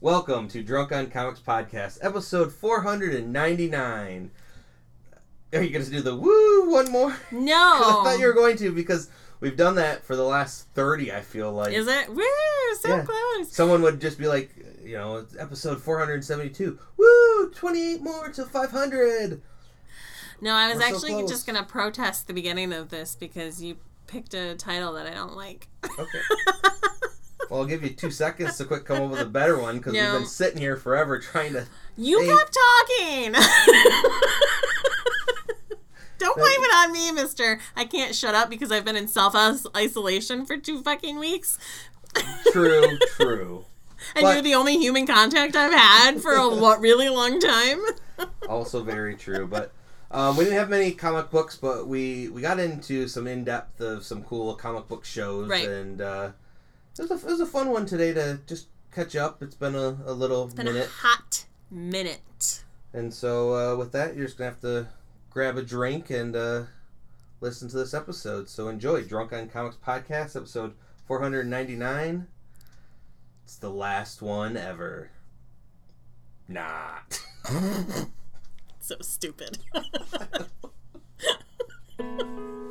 Welcome to Drunk on Comics Podcast, episode 499. Are you going to do the woo one more? No. I thought you were going to because we've done that for the last 30, I feel like. Is it? Woo! So Yeah. close. Someone would just be like, you know, episode 472. Woo! 28 more to 500. No, I was We're actually close. just gonna protest the beginning of this because you picked a title that I don't like. Okay. Well, I'll give you two seconds to quick come up with a better one because No. we've been sitting here forever trying to. you Hey. kept talking. don't blame it on me, Mister. I can't shut up because I've been in self isolation for two fucking weeks, True, true. and But- you're the only human contact I've had for a lo- really long time. also very true. But um, we didn't have many comic books, but we we got into some in depth of some cool comic book shows, Right. and uh, it, was a, it was a fun one today to just catch up. It's been a, a little Been minute, a hot minute. and so uh, with that, you're just gonna have to grab a drink and uh, listen to this episode. So enjoy Drunk on Comics podcast episode 499. It's the last one ever. Not. So stupid.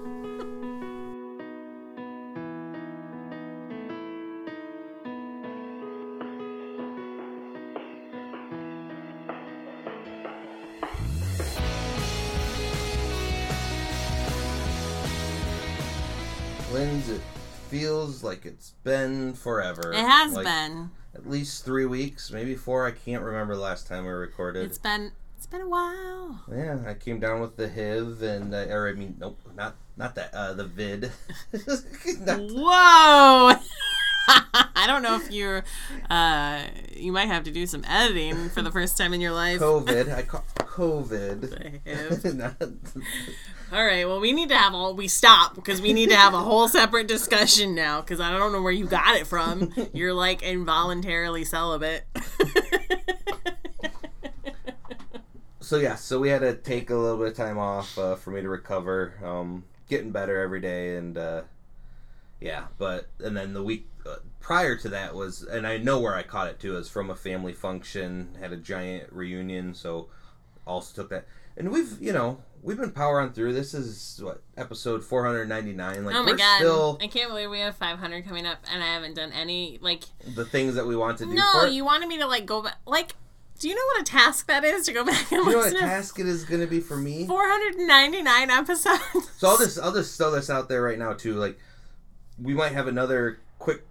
feels like it's been forever. It has Like, been. at least three weeks, maybe four. I can't remember the last time we recorded. It's been. It's been a while. yeah, I came down with the HIV and uh, or I mean, nope, not not that. Uh, the vid. Not- Whoa! I don't know if you're. Uh, you might have to do some editing for the first time in your life. COVID. I call COVID. The HIV. Not- All right. Well, we need to have all. We stop because we need to have a whole separate discussion now because I don't know where you got it from. You're like involuntarily celibate. so yeah, so we had to take a little bit of time off uh, for me to recover. Um, getting better every day, and uh, yeah, but and then the week uh, prior to that was, and I know where I caught it too, is from a family function. Had a giant reunion, so also took that. And we've, you know, we've been powering through. This is what episode four hundred ninety nine. Like oh my we're god! still I can't believe we have 500 coming up, and I haven't done any like. the things that we want to do. No, you wanted me to like go back. Like, do you know what a task that is to go back and You know what listen task it is going to be for me? 499 episodes? So I'll just I'll just throw this out there right now too. Like we might have another quick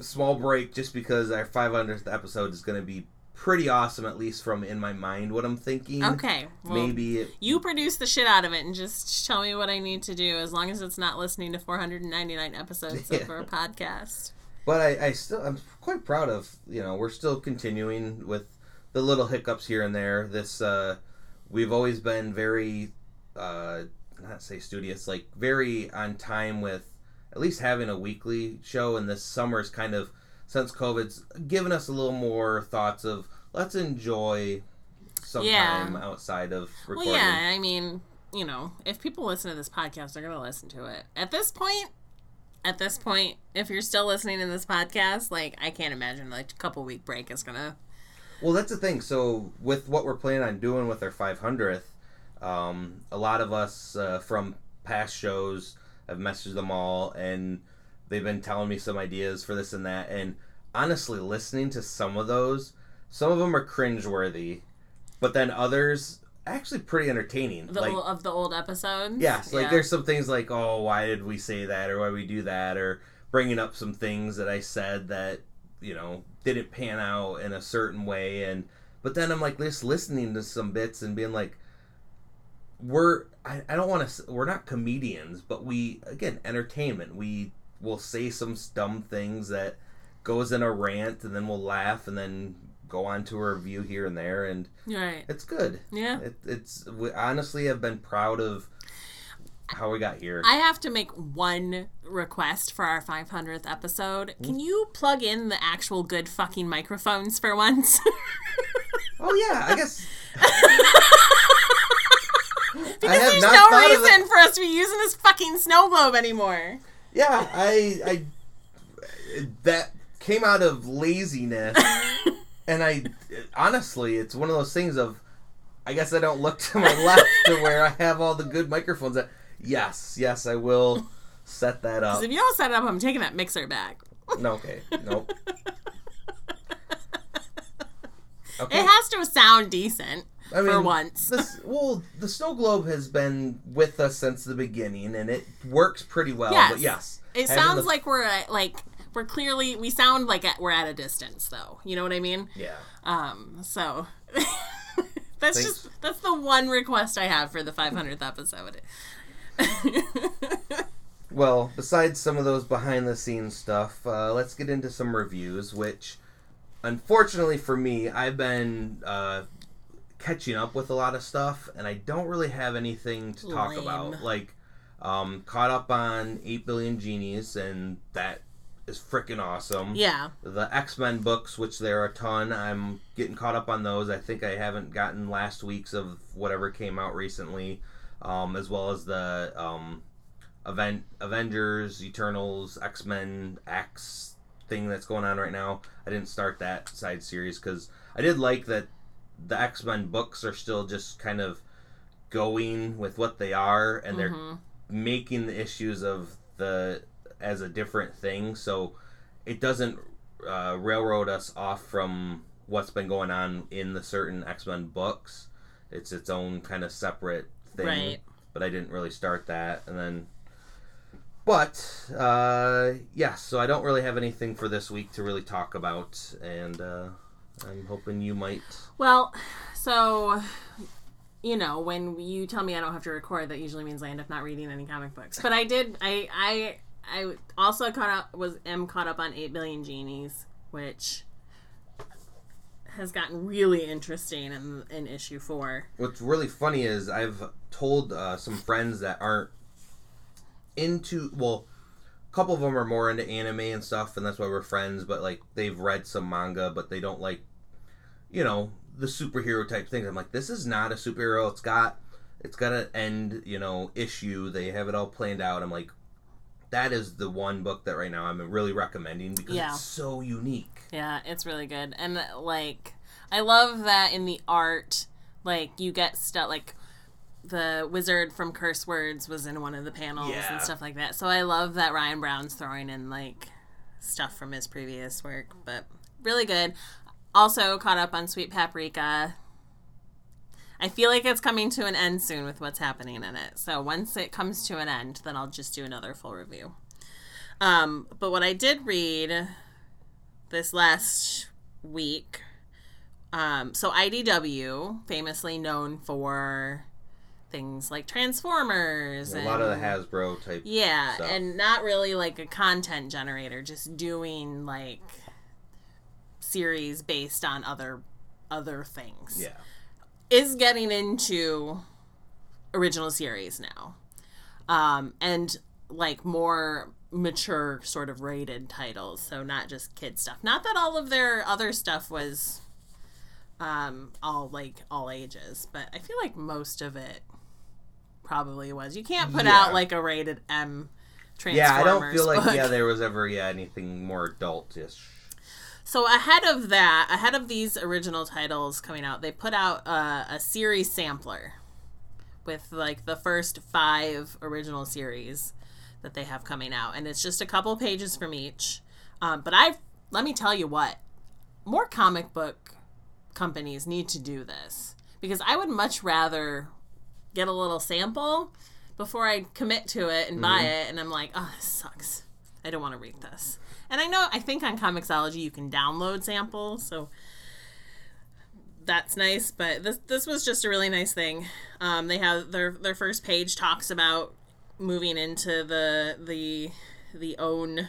small break just because our 500th episode is going to be pretty awesome at least from in my mind what I'm thinking. Okay. Well, Maybe it, You produce the shit out of it and just tell me what I need to do as long as it's not listening to 499 episodes Yeah. of our podcast. but I, I still I'm quite proud of you know we're still continuing with the little hiccups here and there. This uh we've always been very uh not say studious like very on time with at least having a weekly show and this summer's kind of since COVID's given us a little more thoughts of let's enjoy some Yeah. time outside of recording. Well, yeah, I mean, you know, if people listen to this podcast, they're going to listen to it. At this point, at this point, if you're still listening to this podcast, like, I can't imagine, like, a couple week break is going to. Well, that's the thing. So, with what we're planning on doing with our 500th, um, a lot of us uh, from past shows have messaged them all, and they've been telling me some ideas for this and that. And honestly, listening to some of those, some of them are cringeworthy, but then others actually pretty entertaining. The, like, ol- of the old episodes? Yes, like Yeah. there's some things like, oh, why did we say that, or why we do that, or bringing up some things that I said that you know didn't pan out in a certain way, and but then I'm like just listening to some bits and being like, we're I, I don't want to we're not comedians, but we again entertainment. We will say some dumb things that goes in a rant, and then we'll laugh, and then go on to a review here and there, and Right. it's good. Yeah. It, it's we honestly have been proud of how we got here. I have to make one request for our 500th episode. Can you plug in the actual good fucking microphones for once? oh yeah, I guess because have there's not no reason for us to be using this fucking snow globe anymore. yeah, I I that came out of laziness and I honestly, it's one of those things of, I guess I don't look to my left to where I have all the good microphones. That yes, yes, I will set that up. if you don't set it up, I'm taking that mixer back. No, okay, nope. Okay. It has to sound decent I for once. This, well, the snow globe has been with us since the beginning, and it works pretty well. Yes. But yes, It sounds the- like we're at, like we're clearly we sound like at, we're at a distance though. You know what I mean? yeah. Um. So that's Thanks. just that's the one request I have for the 500th episode. Well, besides some of those behind the scenes stuff, uh, let's get into some reviews, which unfortunately for me, I've been uh, catching up with a lot of stuff, and I don't really have anything to talk Lame. about. Like, um, caught up on 8 Billion Genies, and that is freaking awesome. yeah. The X Men books, which there are a ton, I'm getting caught up on those. I think I haven't gotten last week's of whatever came out recently, um, as well as the um, event Avengers, Eternals, X Men X thing that's going on right now. I didn't start that side series because I did like that the X Men books are still just kind of going with what they are, and they're Mhm. making the issues of the as a different thing so it doesn't uh, railroad us off from what's been going on in the certain x-men books it's its own kind of separate thing Right. but i didn't really start that and then but uh yeah so i don't really have anything for this week to really talk about and uh i'm hoping you might Well, so you know, when you tell me I don't have to record, that usually means I end up not reading any comic books. But I did. I I I also caught up was am caught up on Eight Billion Genies, which has gotten really interesting in in issue four. what's really funny is I've told uh, some friends that aren't into well, couple of them are more into anime and stuff, and that's why we're friends. But like they've read some manga, but they don't like, you know, the superhero type things. I'm like, this is not a superhero. It's got it's got an end, you know, issue. They have it all planned out. I'm like, that is the one book that right now I'm really recommending because Yeah. it's so unique. Yeah, it's really good. And like I love that in the art like you get stuff like the wizard from Curse Words was in one of the panels Yeah. and stuff like that. So I love that Ryan Browne's throwing in like stuff from his previous work, but really good. Also caught up on Sweet Paprika. I feel like it's coming to an end soon with what's happening in it. So once it comes to an end, then I'll just do another full review. Um, but what I did read this last week. Um, so IDW, famously known for things like Transformers, A and, lot of the Hasbro type. yeah, stuff. and not really like a content generator, just doing like series based on other other things Yeah. is getting into original series now. Um, and like more mature sort of rated titles, so not just kid stuff. Not that all of their other stuff was um all like all ages, but I feel like most of it probably was. You can't put Yeah. out like a rated M Transformers. Yeah, I don't feel like yeah there was ever yeah anything more adult-ish. So ahead of that, ahead of these original titles coming out, they put out uh, a series sampler with like the first five original series that they have coming out, and it's just a couple pages from each. Um, but I let me tell you what, more comic book companies need to do this because I would much rather get a little sample before I commit to it and buy it, and I'm like, oh, this sucks. I don't want to read this. And I know I think on Comixology you can download samples, so that's nice. But this this was just a really nice thing. Um, they have their their first page talks about moving into the the the own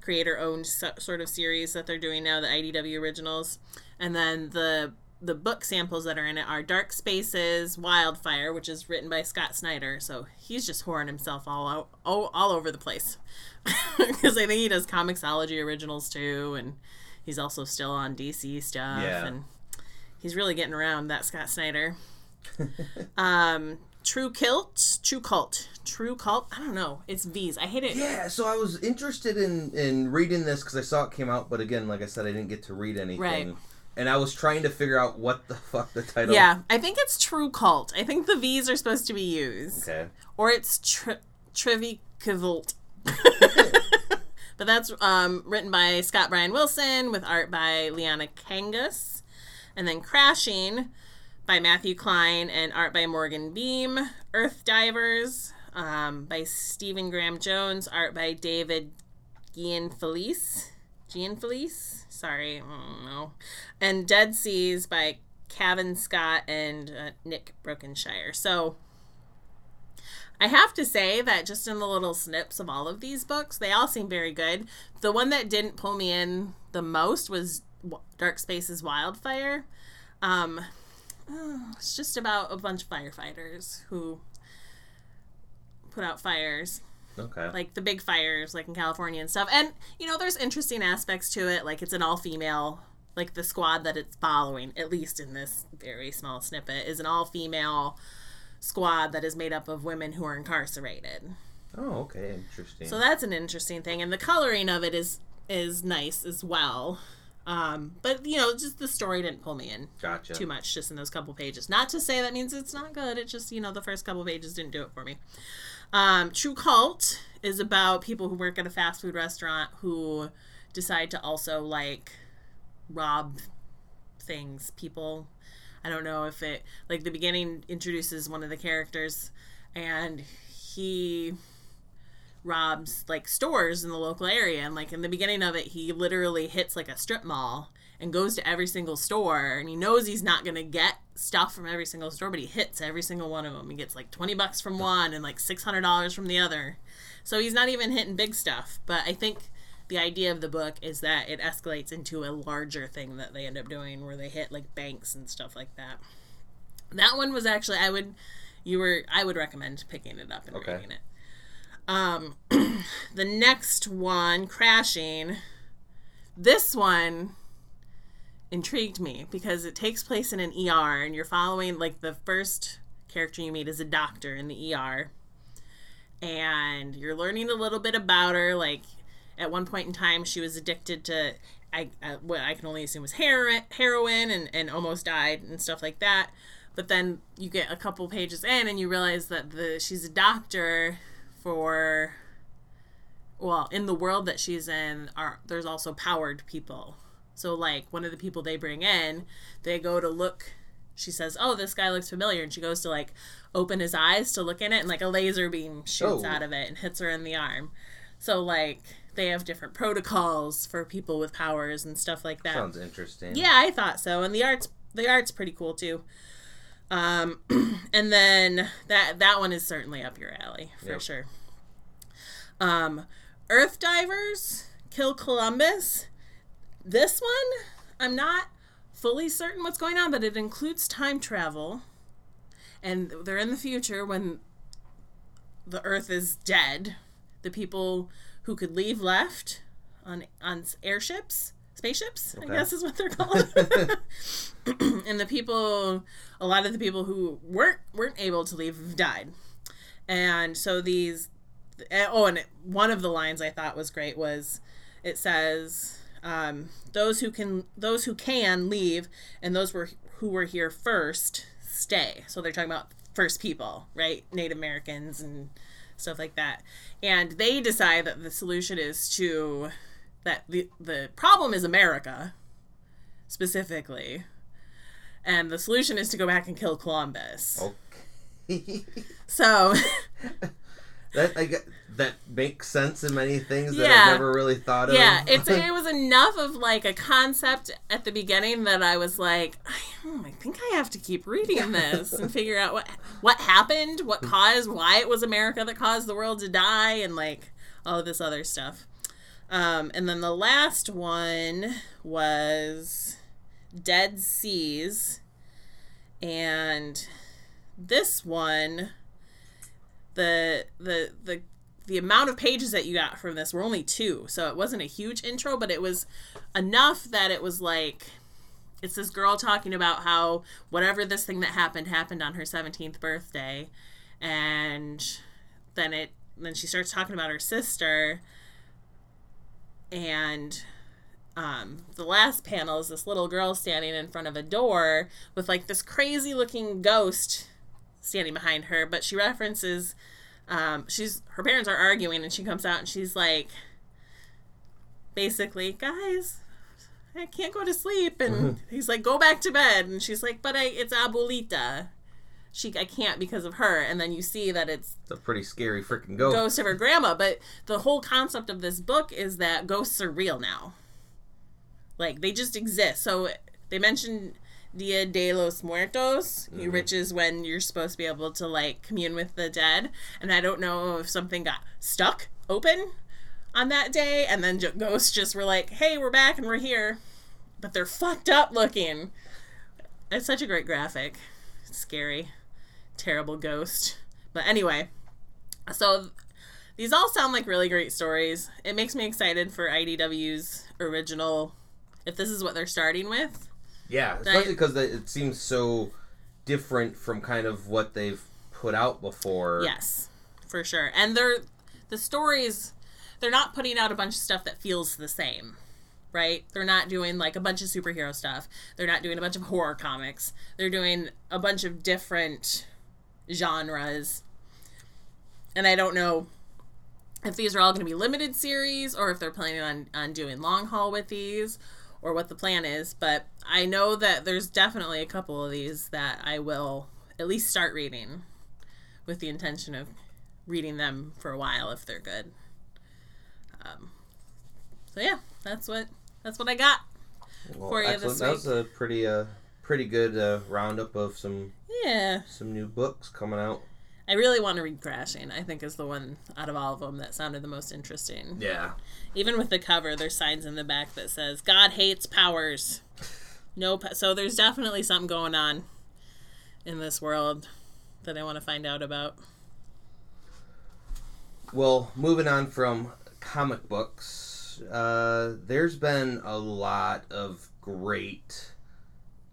creator owned sort of series that they're doing now, the IDW originals, and then the the book samples that are in it are Dark Spaces, Wildfire, which is written by Scott Snyder. So he's just whoring himself all out, all, all over the place. Because I think he does Comixology originals too, and he's also still on DC stuff. Yeah. And he's really getting around that Scott Snyder. um, True Kilt, True Cult, True Cult. I don't know. It's V's. I hate it. Yeah, so I was interested in in reading this because I saw it came out, but again, like I said, I didn't get to read anything. Right. And I was trying to figure out what the fuck the title. Yeah, I think it's True Cult. I think the V's are supposed to be used. Okay. Or it's tri- Trivicavult. but that's um, written by Scott Bryan Wilson with art by Liana Kangas. And then Crashing by Matthew Klein and art by Morgan Beem. Earth Divers um, by Stephen Graham Jones, art by David Gianfelice. Gianfelice? Sorry, I don't know. And Dead Seas by Kevin Scott and uh, Nick Brokenshire. So I have to say that just in the little snips of all of these books, they all seem very good. The one that didn't pull me in the most was Dark Spaces Wildfire. Um, it's just about a bunch of firefighters who put out fires Okay. like the big fires like in California and stuff. And you know, there's interesting aspects to it. Like it's an all female like the squad that it's following, at least in this very small snippet, is an all female squad that is made up of women who are incarcerated. oh, okay. Interesting. So that's an interesting thing. And the coloring of it is is nice as well. Um, but you know, just the story didn't pull me in gotcha. too much just in those couple pages. Not to say that means it's not good. It just, you know, the first couple pages didn't do it for me. Um, True Cult is about people who work at a fast food restaurant who decide to also like rob things, people. I don't know if it like the beginning introduces one of the characters and he robs like stores in the local area and like in the beginning of it he literally hits like a strip mall and goes to every single store and he knows he's not going to get stuff from every single store but he hits every single one of them he gets like 20 bucks from one and like $600 from the other. So he's not even hitting big stuff but i think the idea of the book is that it escalates into a larger thing that they end up doing where they hit like banks and stuff like that. That one was actually i would you were i would recommend picking it up and Okay. reading it. Um, the next one, Crashing, this one intrigued me because it takes place in an ER and you're following, like, the first character you meet is a doctor in the ER. And you're learning a little bit about her. Like, at one point in time, she was addicted to I, uh, what I can only assume was heroin, heroin and, and almost died and stuff like that. But then you get a couple pages in and you realize that the she's a doctor for well in the world that she's in are there's also powered people so like one of the people they bring in they go to look she says oh this guy looks familiar and she goes to like open his eyes to look in it and like a laser beam shoots Oh. out of it and hits her in the arm so like they have different protocols for people with powers and stuff like that Sounds interesting. yeah, I thought so. And the art's the art's pretty cool too. Um, and then that that one is certainly up your alley for Yep. sure. Um, Earth Divers Kill Columbus. This one, I'm not fully certain what's going on, but it includes time travel, and they're in the future when the Earth is dead. The people who could leave left on on airships, spaceships, I guess is what they're called. and the people, a lot of the people who weren't weren't able to leave died, and so these. Eh, oh, and one of the lines I thought was great was, it says, um, "Those who can, those who can leave, and those were who were here first stay." So they're talking about first people, right? Native Americans and stuff like that. And they decide that the solution is to that the the problem is America specifically. And the solution is to go back and kill Columbus. Okay. So that I get, that makes sense in many things that I've never really thought of. yeah, it's it was enough of like a concept at the beginning that I was like, oh, I think I have to keep reading this and figure out what what happened, what caused, why it was America that caused the world to die, and like all of this other stuff. Um, and then the last one was Dead Seas, and this one, the the the the amount of pages that you got from this were only two, so it wasn't a huge intro, but it was enough that it was like it's this girl talking about how whatever this thing that happened happened on her 17th birthday. And then it then she starts talking about her sister. And um, the last panel is this little girl standing in front of a door with like this crazy looking ghost standing behind her, but she references um, she's her parents are arguing and she comes out and she's like basically, guys, I can't go to sleep and he's like, Go back to bed and she's like, But I it's abuelita. She I can't because of her and then you see that it's It's a pretty scary freaking ghost. ghost of her grandma. But the whole concept of this book is that ghosts are real now. Like they just exist. So they mentioned Dia de los Muertos, which mm-hmm. is when you're supposed to be able to like commune with the dead. And I don't know if something got stuck open on that day, and then ghosts just were like, "Hey, we're back and we're here," but they're fucked up looking. It's such a great graphic. scary, terrible ghost. But anyway, so these all sound like really great stories. It makes me excited for IDW's original. If this is what they're starting with, Yeah, especially because it seems so different from kind of what they've put out before. yes, for sure. And they're the stories. They're not putting out a bunch of stuff that feels the same, right? They're not doing like a bunch of superhero stuff. They're not doing a bunch of horror comics. They're doing a bunch of different genres. And I don't know if these are all going to be limited series or if they're planning on, on doing long haul with these or what the plan is. But I know that there's definitely a couple of these that I will at least start reading with the intention of reading them for a while if they're good. Um, so yeah, that's what that's what I got. Well, for you excellent. this week. That was a pretty uh pretty good uh, roundup of some Yeah, some new books coming out. I really want to read Crashing. I think is the one out of all of them that sounded the most interesting. Yeah. Even with the cover, there's signs in the back that says "God hates powers." No, po- so there's definitely something going on in this world that I want to find out about. Well, moving on from comic books, uh, there's been a lot of great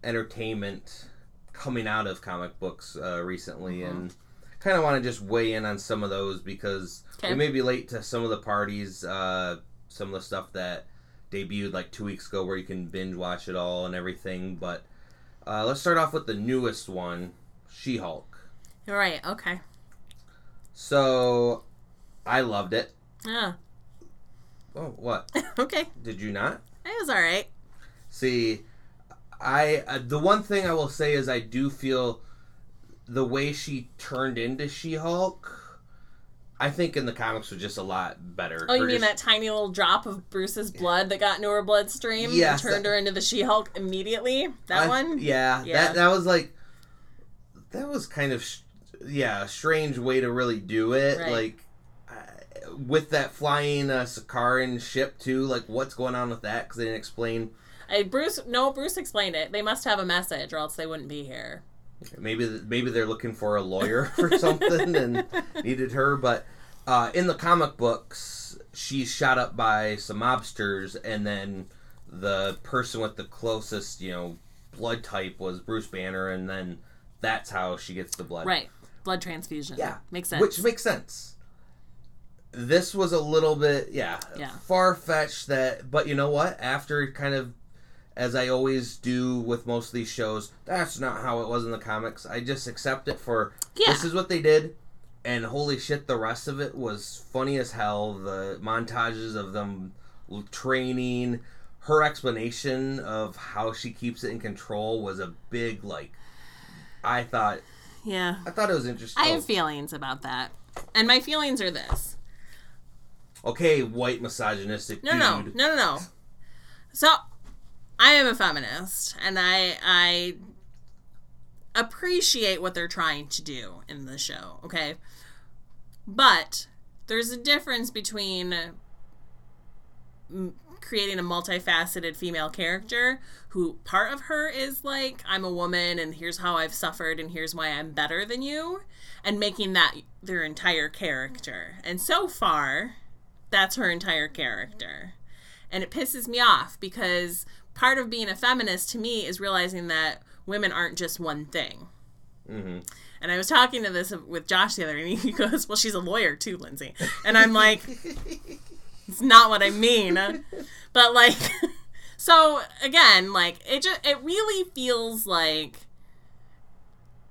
entertainment coming out of comic books uh, recently, and kind of want to just weigh in on some of those because Okay. we may be late to some of the parties, uh, some of the stuff that debuted like two weeks ago, where you can binge watch it all and everything. But uh, let's start off with the newest one, She-Hulk. All right. Okay. So, I loved it. Yeah. Oh, what? okay. Did you not? It was all right. See, I uh, the one thing I will say is I do feel the way she turned into She-Hulk. I think in the comics was just a lot better. Oh, you Her mean just- that tiny little drop of Bruce's blood that got into her bloodstream Yes, and turned that- her into the She-Hulk immediately? That I- one? Yeah, Yeah. that that was like that was kind of sh- yeah a strange way to really do it. Right. Like uh, with that flying uh, Sakaran ship too. Like what's going on with that? Because they didn't explain. I, Bruce, no, Bruce explained it. They must have a message, or else they wouldn't be here. Maybe maybe they're looking for a lawyer for something and needed her. But uh, in the comic books, she's shot up by some mobsters, and then the person with the closest, you know, blood type was Bruce Banner, and then that's how she gets the blood. Right. Blood transfusion. Yeah, Makes sense. Which makes sense. This was a little bit, yeah, Yeah. far fetched. That, but you know what? After kind of, as I always do with most of these shows, that's not how it was in the comics. I just accept it for Yeah. this is what they did, and holy shit, the rest of it was funny as hell. The montages of them training, her explanation of how she keeps it in control was a big like. I thought yeah. I thought it was interesting. I have oh. feelings about that. And my feelings are this. Okay, white misogynistic No, dude. no, no, no, no. So, I am a feminist, and I I appreciate what they're trying to do in the show. Okay, but there's a difference between creating a multifaceted female character who part of her is like I'm a woman and here's how I've suffered and here's why I'm better than you and making that their entire character. And so far, that's her entire character. And it pisses me off because part of being a feminist to me is realizing that women aren't just one thing. hmm And I was talking to this with Josh the other day, and he goes, Well, she's a lawyer too, Lindsay. And I'm like, It's not what I mean. But like, So again, like it just it really feels like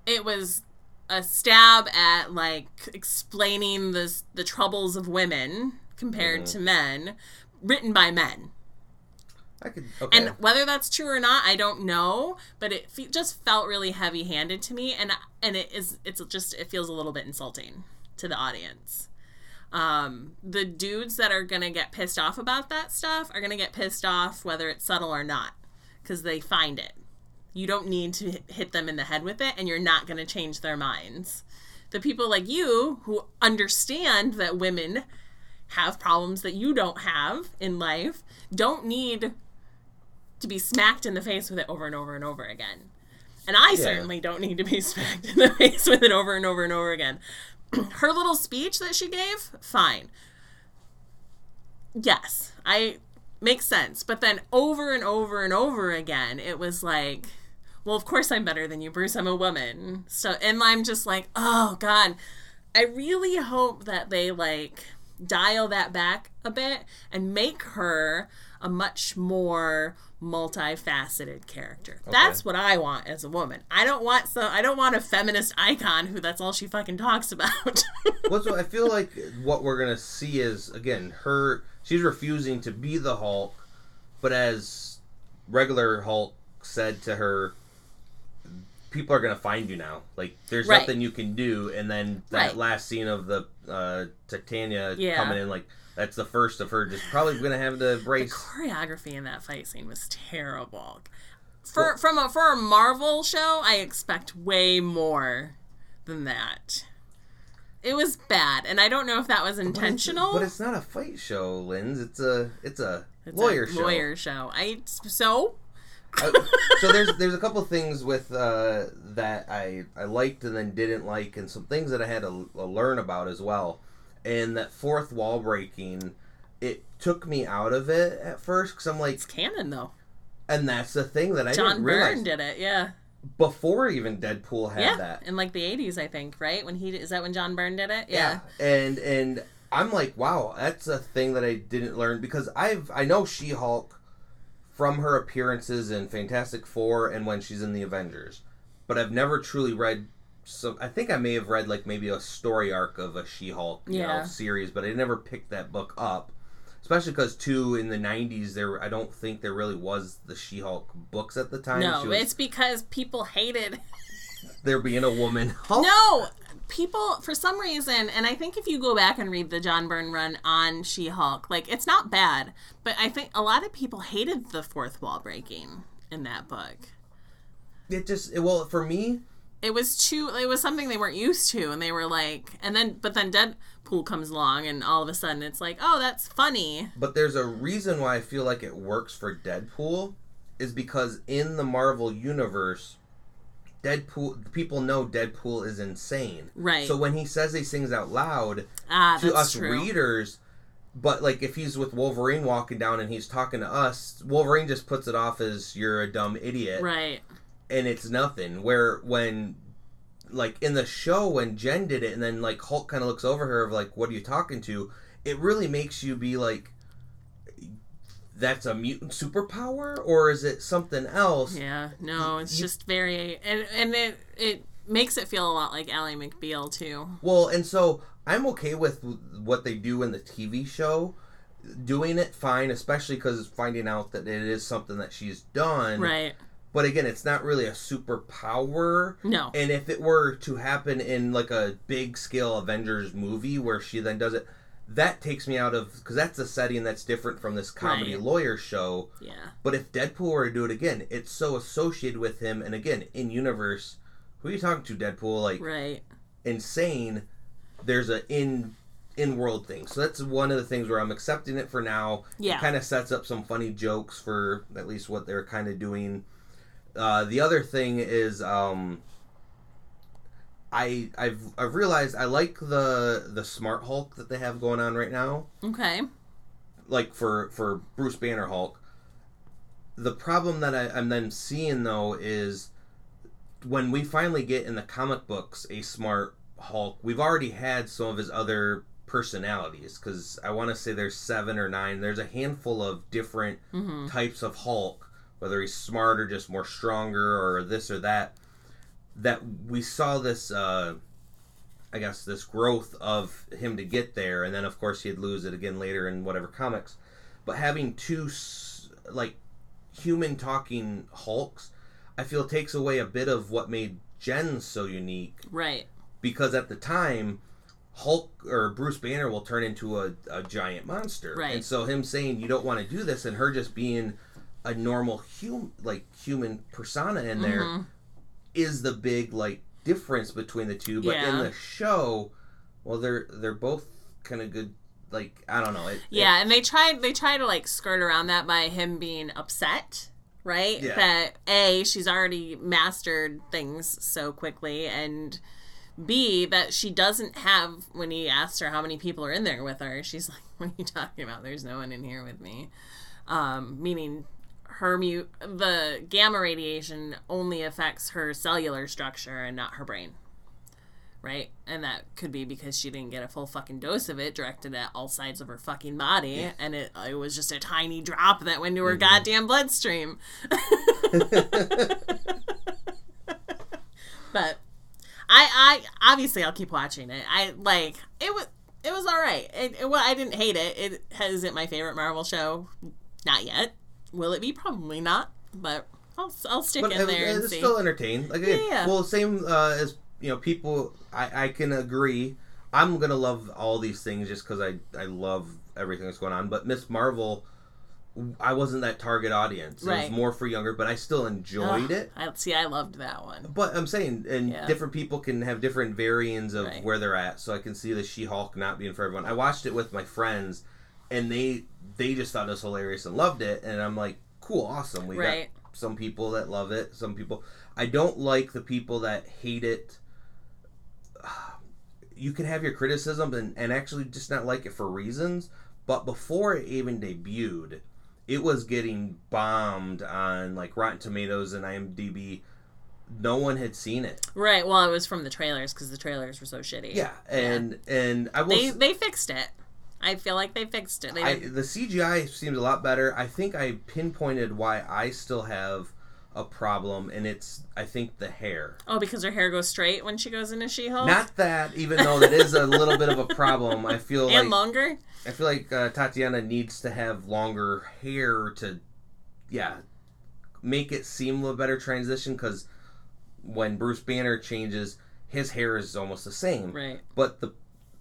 it was a stab at like explaining the the troubles of women compared Mhm. to men, written by men. I could. Okay. And whether that's true or not, I don't know. But it fe- just felt really heavy-handed to me, and and it is it's just it feels a little bit insulting to the audience. Um, the dudes that are gonna get pissed off about that stuff are gonna get pissed off whether it's subtle or not, because they find it. You don't need to hit- hit them in the head with it, and you're not gonna change their minds. The people like you who understand that women have problems that you don't have in life don't need to be smacked in the face with it over and over and over again. And I certainly don't need to be smacked in the face with it over and over and over again. Her little speech that she gave, fine. Yes, I makes sense. But then over and over and over again, it was like, well, of course I'm better than you, Bruce. I'm a woman. So, and I'm just like, oh God, I really hope that they like dial that back a bit and make her a much more multifaceted character. That's what I want as a woman. I don't want so I don't want a feminist icon who that's all she fucking talks about. Well, so I feel like what we're gonna see is again her. She's refusing to be the Hulk, but as regular Hulk said to her, people are gonna find you now. Like there's Right. nothing you can do. And then that Right. last scene of the uh, Titania Yeah. coming in, like that's the first of her just probably gonna have to the choreography in that fight scene was terrible. For from a for a Marvel show, I expect way more than that. It was bad, and I don't know if that was But it's- intentional. But it's not a fight show, Linz. It's a it's a It's lawyer a show. Lawyer show. I so Uh, so there's there's a couple things with uh, that I I liked and then didn't like, and some things that I had to, learn about as well. And that fourth wall breaking, it took me out of it at first because I'm like, it's canon though. and that's the thing that I John didn't realize Byrne did it. Yeah. before even Deadpool had yeah. that. In like the 80s, I think, right? When he is that when John Byrne did it? Yeah. and and I'm like, wow, that's a thing that I didn't learn because I've I know She Hulk from her appearances in Fantastic Four and when she's in the Avengers, but I've never truly read. So I think I may have read like maybe a story arc of a She Hulk you Yeah. know, series, but I never picked that book up. Especially because too in the '90s, there I don't think there really was the She Hulk books at the time. No, was- it's because people hated there being a woman Hulk. No, people for some reason, and I think if you go back and read the John Byrne run on She-Hulk, like it's not bad, but I think a lot of people hated the fourth wall breaking in that book. It just it, well for me, It was too. It was something they weren't used to, and they were like, and then, but then Deadpool comes along, and all of a sudden it's like, oh, that's funny. But there's a reason why I feel like it works for Deadpool is because in the Marvel universe, Deadpool people know Deadpool is insane. Right. So when he says these things out loud Ah, to us true. readers, but like if he's with Wolverine walking down and he's talking to us, Wolverine just puts it off as you're a dumb idiot Right. and it's nothing. Where when like in the show when Jen did it and then like Hulk kind of looks over her of like what are you talking to? It really makes you be like that's a mutant superpower or is it something else? Yeah. No, it's You- just very, and and it it makes it feel a lot like Ally McBeal too. Well, and so I'm okay with what they do in the TV show. Doing it fine, especially because finding out that it is something that she's done. Right. But again, it's not really a superpower. No. And if it were to happen in like a big scale Avengers movie where she then does it, that takes me out of because that's a setting that's different from this comedy Right. lawyer show. Yeah. But if Deadpool were to do it again, it's so associated with him, and again in universe, who are you talking to, Deadpool? Like Right. insane. There's a in in world thing, so that's one of the things where I'm accepting it for now. Yeah. It kind of sets up some funny jokes for at least what they're kind of doing. Uh, the other thing is, um, I I've I've realized I like the the Smart Hulk that they have going on right now. Okay. Like for for Bruce Banner Hulk. The problem that I, I'm then seeing though is when we finally get in the comic books a Smart Hulk, we've already had some of his other personalities because I want to say there's seven or nine. There's a handful of different Mm-hmm. types of Hulk, whether he's smart or just more stronger or this or that. That we saw this, uh, I guess, this growth of him to get there, and then of course he'd lose it again later in whatever comics. But having two like human talking Hulks, I feel takes away a bit of what made Jen so unique Right. because at the time Hulk or Bruce Banner will turn into a, a giant monster. Right. And so him saying you don't want to do this and her just being a normal hum like human persona in there is the big like difference between the two. But in the show, well they're they're both kind of good like I don't know. It, Yeah, and they tried they try to like skirt around that by him being upset, right? Yeah. That A, she's already mastered things so quickly and B, that she doesn't have when he asked her how many people are in there with her, she's like, What are you talking about? There's no one in here with me. Um, meaning her mu the gamma radiation only affects her cellular structure and not her brain. Right? And that could be because she didn't get a full fucking dose of it directed at all sides of her fucking body. And it, it was just a tiny drop that went to her mm-hmm. goddamn bloodstream. but I, I, obviously I'll keep watching it. I like, it was, it was all right. It, it, well, I didn't hate it. It has it my favorite Marvel show? Not yet. Will it be? Probably not. But I'll, I'll stick but in it- there and it's see. still entertained. Like again, Yeah. well, same uh, as you know, people. I I can agree. I'm gonna love all these things just because I I love everything that's going on. But Miss Marvel, I wasn't that target audience. It was Right. more for younger, but I still enjoyed Ugh, it. I see. I loved that one. But I'm saying, and Yeah. different people can have different variants of Right. where they're at. So I can see the She-Hulk not being for everyone. I watched it with my friends, and they they just thought it was hilarious and loved it. And I'm like, cool, awesome. We Right. got some people that love it. Some people. I don't like the people that hate it. You can have your criticism and, and actually just not like it for reasons. But before it even debuted, it was getting bombed on like Rotten Tomatoes and IMDb. No one had seen it. Right. Well, it was from the trailers because the trailers were so shitty. Yeah, and and I will. They s- they fixed it. I feel like they fixed it. They I, the CGI seems a lot better. I think I pinpointed why I still have a problem, and it's I think the hair. oh, because her hair goes straight when she goes into She-Hulk. Not that, even though that is a little bit of a problem. I feel and like longer. I feel like uh, Tatiana needs to have longer hair to, yeah, make it seem a better transition. Because when Bruce Banner changes, his hair is almost the same. Right. But the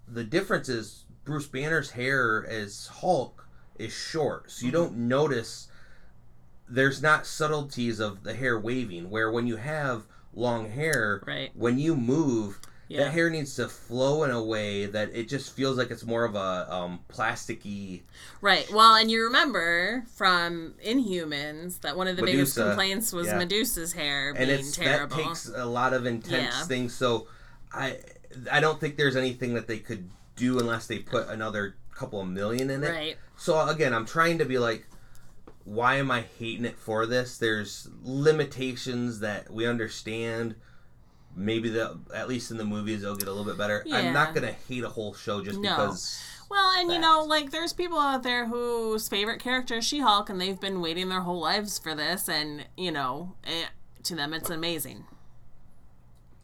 the difference is Bruce Banner's hair as Hulk is short, so you don't notice. There's not subtleties of the hair waving. Where when you have long hair, Right. when you move, Yeah. that hair needs to flow in a way that it just feels like it's more of a um, plasticky. Right. Well, and you remember from Inhumans that one of the biggest complaints was yeah. Medusa's hair and being terrible. that takes a lot of intense Yeah. things. So I I don't think there's anything that they could do unless they put another couple of million in it. right. So again, I'm trying to be like, why am I hating it for this? There's limitations that we understand. Maybe the at least in the movies they'll get a little bit better. Yeah. I'm not gonna hate a whole show just No. because. Well, and you know, like there's people out there whose favorite character is She-Hulk, and they've been waiting their whole lives for this, and you know, eh, to them it's amazing.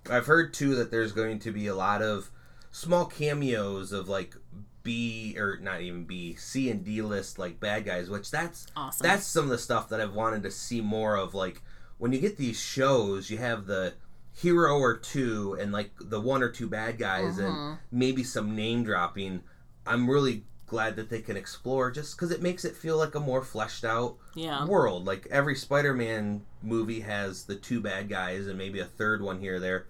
I've heard too that there's going to be a lot of small cameos of like B or not even B, C and D list like bad guys, which that's Awesome. that's some of the stuff that I've wanted to see more of. Like when you get these shows, you have the hero or two and like the one or two bad guys Mhm. and maybe some name dropping. I'm really glad that they can explore just because it makes it feel like a more fleshed out yeah. world. Like every Spider-Man movie has the two bad guys and maybe a third one here or there.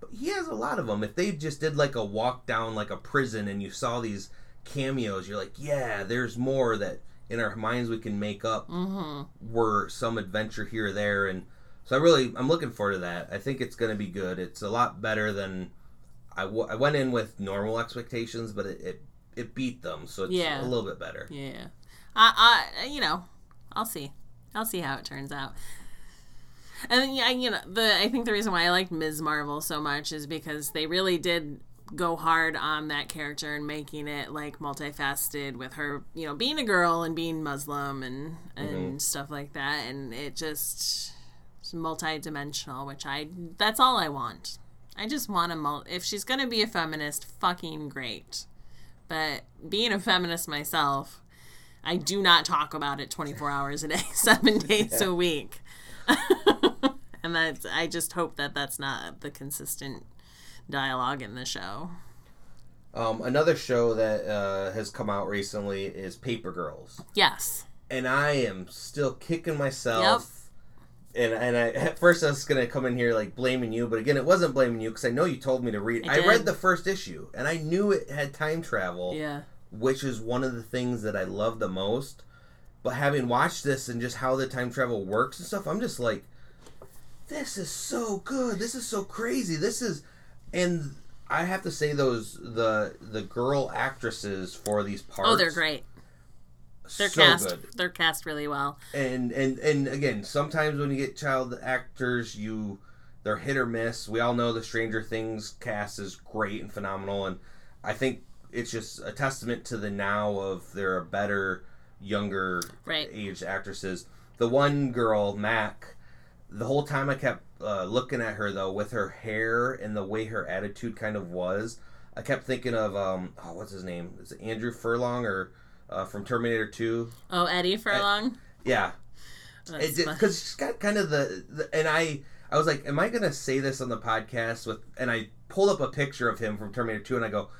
But he has a lot of them. If they just did like a walk down like a prison and you saw these cameos, you're like, yeah, there's more that in our minds we can make up Mm-hmm. were some adventure here or there and so I really I'm looking forward to that. I think it's going to be good. It's a lot better than I, w- I went in with normal expectations, but it, it it beat them, so it's Yeah. a little bit better. Yeah. I, I, you know, I'll see. I'll see how it turns out. And yeah, you know, the I think the reason why I liked Ms. Marvel so much is because they really did go hard on that character and making it like multifaceted with her, you know, being a girl and being Muslim and mm-hmm. and stuff like that, and it just multi-dimensional, which I that's all I want. I just want a mul- if she's gonna be a feminist, fucking great. But being a feminist myself, I do not talk about it 24 hours a day, seven days a week. and that's, I just hope that that's not the consistent dialogue in the show. Um, another show that uh, has come out recently is Paper Girls, Yes. and I am still kicking myself. Yep. And and I at first I was gonna come in here like blaming you, but again it wasn't blaming you because I know you told me to read. I I, read the first issue and I knew it had time travel. Yeah. which is one of the things that I love the most. But having watched this and just how the time travel works and stuff, I'm just like, this is so good. This is so crazy. This is, and I have to say those the the girl actresses for these parts. Oh, they're great. They're so cast. good. They're cast really well. And and and again, sometimes when you get child actors, you they're hit or miss. We all know the Stranger Things cast is great and phenomenal, and I think it's just a testament to the now of there are better younger Right. aged actresses. The one girl, Mac, the whole time I kept uh, looking at her though, with her hair and the way her attitude kind of was, I kept thinking of um, oh, what's his name? Is it Andrew Furlong or uh, from Terminator Two? Oh, Eddie Furlong. Yeah, because she's got kind of the, the and I I was like, am I gonna say this on the podcast with? And I pulled up a picture of him from Terminator Two, and I go,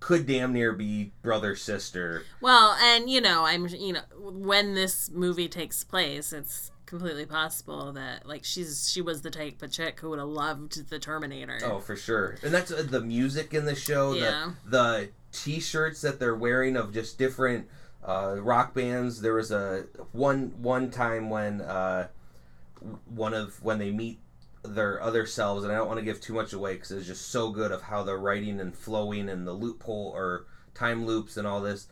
could damn near be brother sister. Well, and you know, I'm you know, when this movie takes place, it's completely possible that like she's she was the type of chick who would have loved the Terminator. Oh, for sure. And that's uh, the music in the show, Yeah. the the t-shirts that they're wearing of just different uh, rock bands. There was a one one time when uh, one of when they meet their other selves, and I don't want to give too much away because it's just so good of how they're writing and flowing and the loophole or time loops and all this.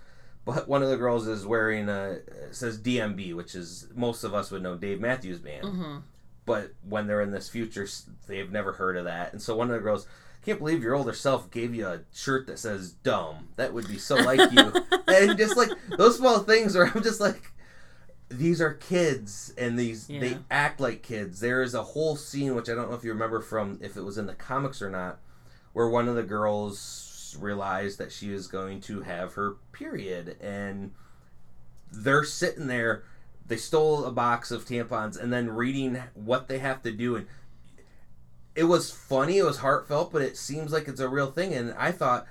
But one of the girls is wearing a says DMB, which is most of us would know Dave Matthews Band hmm but when they're in this future, they've never heard of that. And so one of the girls, can't believe your older self gave you a shirt that says "dumb." That would be so like you. and just like those small things, where I'm just like, these are kids, and these Yeah. they act like kids. There is a whole scene which I don't know if you remember from if it was in the comics or not, where one of the girls realized that she is going to have her period, and they're sitting there they stole a box of tampons and then reading what they have to do and it was funny it was heartfelt but it seems like it's a real thing and i thought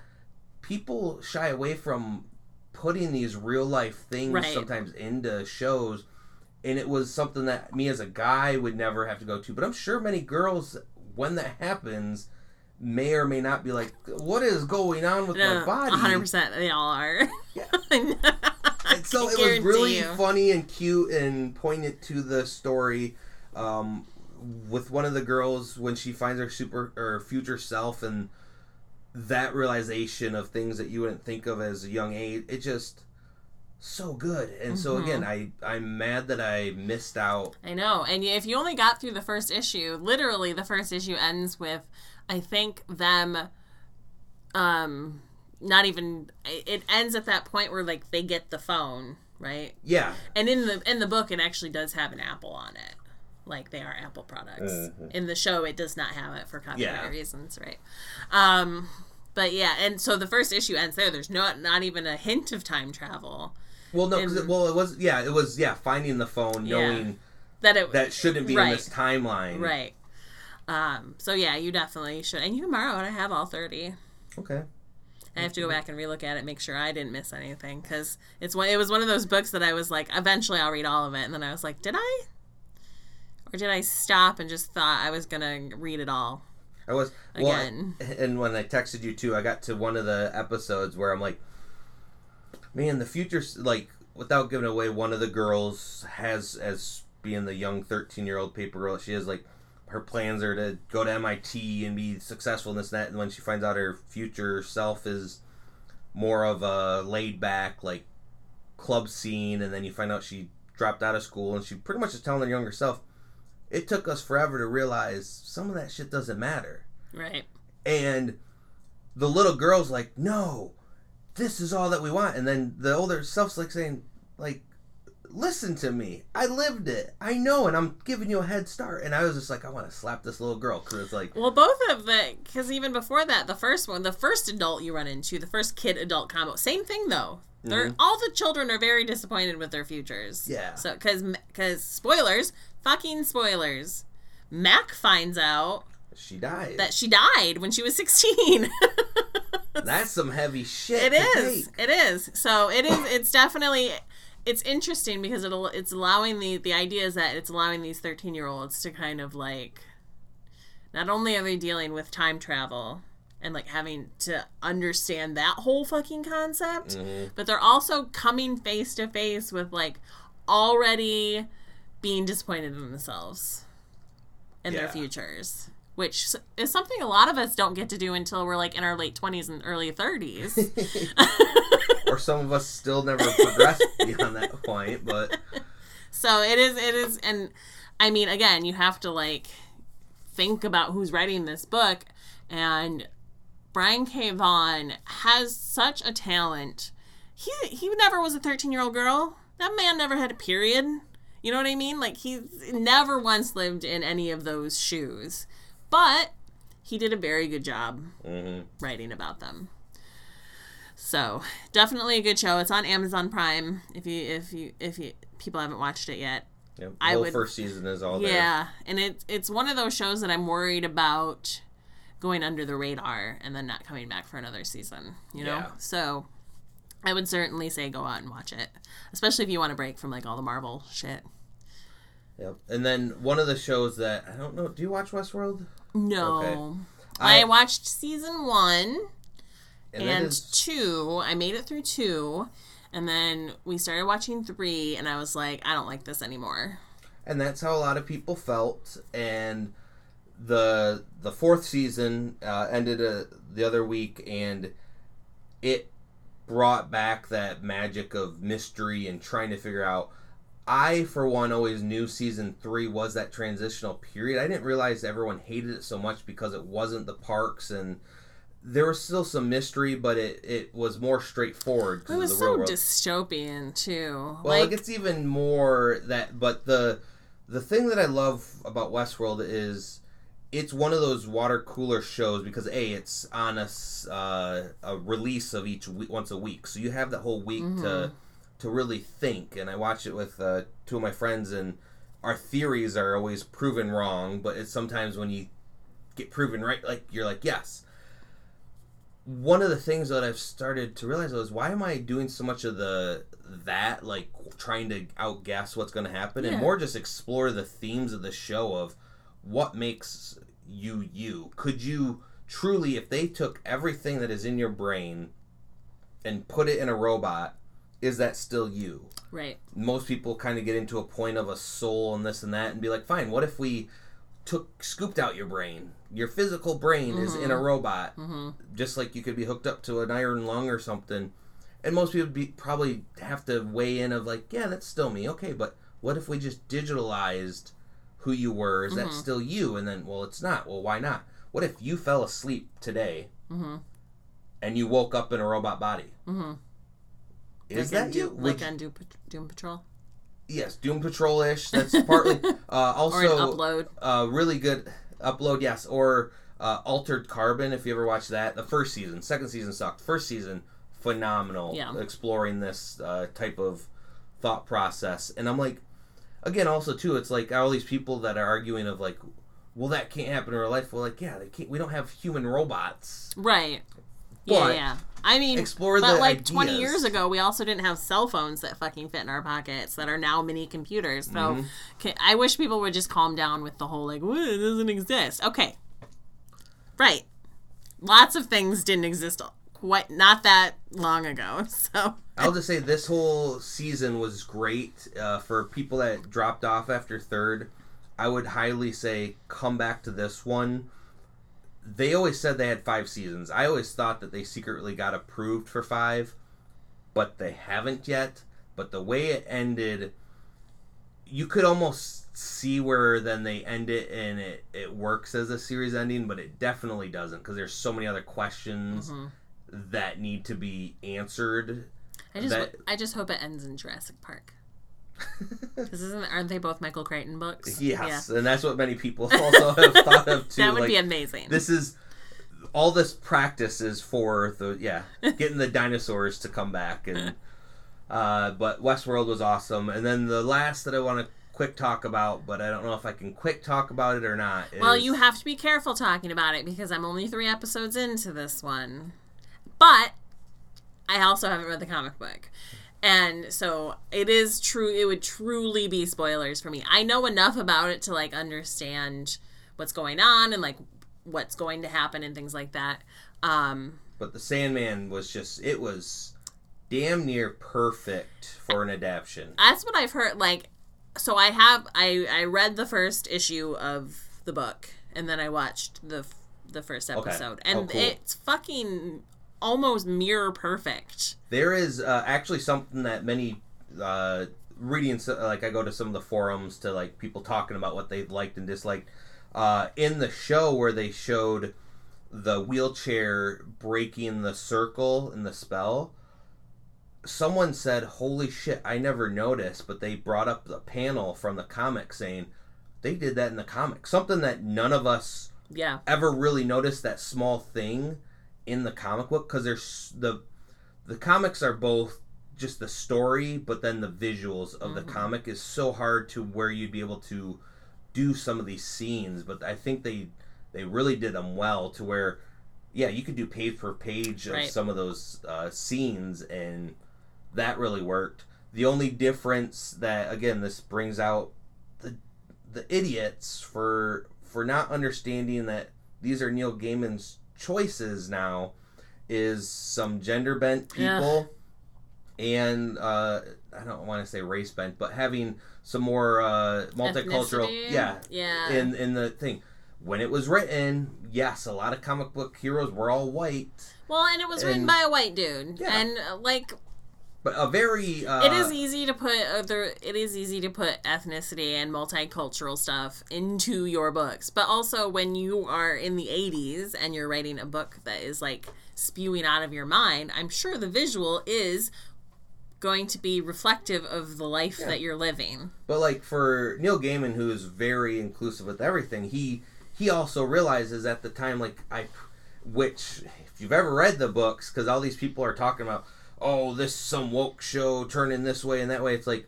people shy away from putting these real life things Right. sometimes into shows and it was something that me as a guy would never have to go to but i'm sure many girls when that happens may or may not be like what is going on with my body 100% they all are. Yeah. and so it was really you. funny and cute and pointed to the story um, with one of the girls when she finds her super or future self and that realization of things that you wouldn't think of as a young age it just so good and so Mhm. again i i'm mad that i missed out I know. And if you only got through the first issue, literally the first issue ends with I think them um not even it ends at that point where like they get the phone, right? yeah And in the in the book it actually does have an apple on it. Like they are Apple products. Mhm. In the show it does not have it for copyright Yeah. reasons, right? Um but yeah, and so the first issue ends there. There's not not even a hint of time travel. well no it, well it was yeah it was yeah finding the phone Yeah. knowing That it that shouldn't be Right. in this timeline Right. Um, so yeah, you definitely should. And you can borrow it. I have all thirty. okay I have to go back and relook at it, make sure I didn't miss anything, because it's one. It was one of those books that I was like, eventually I'll read all of it, and then I was like, did I? Or did I stop and just thought I was gonna read it all? I was well, Again. and when I texted you too, I got to one of the episodes where I'm like, man, the future's like without giving away. One of the girls has as being the young 13 year old paper girl. She has like her plans are to go to MIT and be successful in this and that. And when she finds out her future self is more of a laid back like club scene, and then you find out she dropped out of school and she pretty much is telling her younger self. It took us forever to realize some of that shit doesn't matter Right. and the little girl's like, no, this is all that we want. And then the older self's like saying, like, listen to me. I lived it. I know, and I'm giving you a head start. And I was just like, I want to slap this little girl because it's like, Well, both of the because even before that, the first one, the first adult you run into, the first kid adult combo, same thing though. They're mm-hmm. all the children are very disappointed with their futures. Yeah. So because because spoilers, fucking spoilers. Mac finds out she died. that she died when she was sixteen. That's some heavy shit. It is. take. It is. So it is. It's definitely. It's interesting because it'll. It's allowing the the idea is that it's allowing these thirteen year olds to kind of like. Not only are they dealing with time travel and like having to understand that whole fucking concept, Mm-hmm. but they're also coming face to face with like already being disappointed in themselves and their futures. Which is something a lot of us don't get to do until we're like in our late 20s and early 30s. or some of us still never progressed beyond that point. But So it is, it is, and I mean, again, you have to like think about who's writing this book, and Brian K. Vaughan has such a talent. He he never was a thirteen year old girl. That man never had a period. You know what I mean? Like he's never once lived in any of those shoes, but he did a very good job mhm. writing about them. So definitely a good show. It's on Amazon Prime. If you if you if you people haven't watched it yet, Yep. The I would- first season is all there. yeah, and it's it's one of those shows that I'm worried about going under the radar and then not coming back for another season. You know, Yeah. so I would certainly say go out and watch it, especially if you want to break from like all the Marvel shit. Yep. And then one of the shows that I don't know. Do you watch Westworld? No, Okay. I, I- watched season one And, and is, two. I made it through two. And then we started watching three, and I was like, I don't like this anymore. and that's how a lot of people felt. And the the fourth season uh, ended uh, the other week, and it brought back that magic of mystery and trying to figure out. I, for one, always knew season three was that transitional period. I didn't realize everyone hated it so much because it wasn't the parks and there was still some mystery, but it, it was more straightforward. It of was the so world. dystopian too. Well, like it gets even more that, but the the thing that I love about Westworld is it's one of those water cooler shows because a it's on a uh, a release of each week once a week, so you have that whole week to to really think. And I watch it with uh, two of my friends, and our theories are always proven wrong, but it's sometimes when you get proven right, like you're like yes. One of the things that I've started to realize is why am I doing so much of the that like trying to outguess what's going to happen Yeah. and more just explore the themes of the show of what makes you you. Could you truly, if they took everything that is in your brain and put it in a robot, is that still you? right. most people kind of get into a point of a soul and this and that and be like fine what if we took scooped out your brain? Your physical brain is in a robot hmm just like you could be hooked up to an iron lung or something. And most people be probably have to weigh in of like yeah that's still me okay but what if we just digitalized who you were? Is that Mhm. still you? And then well it's not. Well why not? What if you fell asleep today hmm and you woke up in a robot body? Hmm is like that you? Doom, Would like on Doom, Pat- Doom Patrol? Yes doom patrol-ish. That's partly uh, also or an upload? uh, really good upload yes. Or uh, altered carbon if you ever watched that. The first season second season sucked. First season phenomenal. Yeah. exploring this uh, type of thought process. And i'm like again also too it's like all these people that are arguing of like well that can't happen in real life. Well like yeah they can't we don't have human robots. Right. Yeah, yeah. I mean, explore but like 20 years ago, we also didn't have cell phones that fucking fit in our pockets that are now mini computers. So Mhm. ca- I wish people would just calm down with the whole like, "Well, it doesn't exist. Okay. Right. Lots of things didn't exist quite not that long ago. So I'll just say this whole season was great uh, for people that dropped off after third. I would highly say come back to this one. They always said they had five seasons. I always thought that they secretly got approved for five, but they haven't yet. But the way it ended, you could almost see where then they end it and it it works as a series ending, but it definitely doesn't because there's so many other questions Mm-hmm. that need to be answered. I just That- I just hope it ends in Jurassic Park. Because isn't aren't they both Michael Crichton books? Yes, and that's what many people also have thought of too. that would like, be amazing. this is all this practice is for the yeah getting the dinosaurs to come back and uh but westworld was awesome and then the last that i want to quick talk about but i don't know if i can quick talk about it or not well, you have to be careful talking about it because I'm only three episodes into this one, but I also haven't read the comic book. And so it is true. It would truly be spoilers for me. I know enough about it to like understand what's going on and like what's going to happen and things like that. Um, but the sandman was just it was damn near perfect for an adaptation that's what I've heard. Like, so I have I I read the first issue of the book and then I watched the the first episode and Oh, cool. it's fucking almost mirror perfect. There is uh, actually something that many uh, reading, like I go to some of the forums to like people talking about what they've liked and disliked. Uh, in the show where they showed the wheelchair breaking the circle in the spell, someone said, "Holy shit! I never noticed." But they brought up the panel from the comic saying they did that in the comic. Something that none of us Yeah. ever really noticed that small thing in the comic book because there's the the comics are both just the story but then the visuals of the comic is so hard to where you'd be able to do some of these scenes but i think they they really did them well to where yeah you could do page per page of Right. some of those uh, scenes and that really worked the only difference that again this brings out the the idiots for for not understanding that these are Neil Gaiman's choices now is some gender bent people and uh I don't want to say race bent but having some more uh multicultural Ethnicity? yeah Yeah. in in the thing when it was written yes a lot of comic book heroes were all white well, and it was written by a white dude, Yeah. and uh, like but a very uh it is easy to put other. It is easy to put ethnicity and multicultural stuff into your books, but also when you are in the '80s and you're writing a book that is like spewing out of your mind, I'm sure the visual is going to be reflective of the life that you're living. But like for Neil Gaiman, who is very inclusive with everything, he he also realizes at the time, like I, which if you've ever read the books, because all these people are talking about, oh, this some woke show turning this way and that way. It's like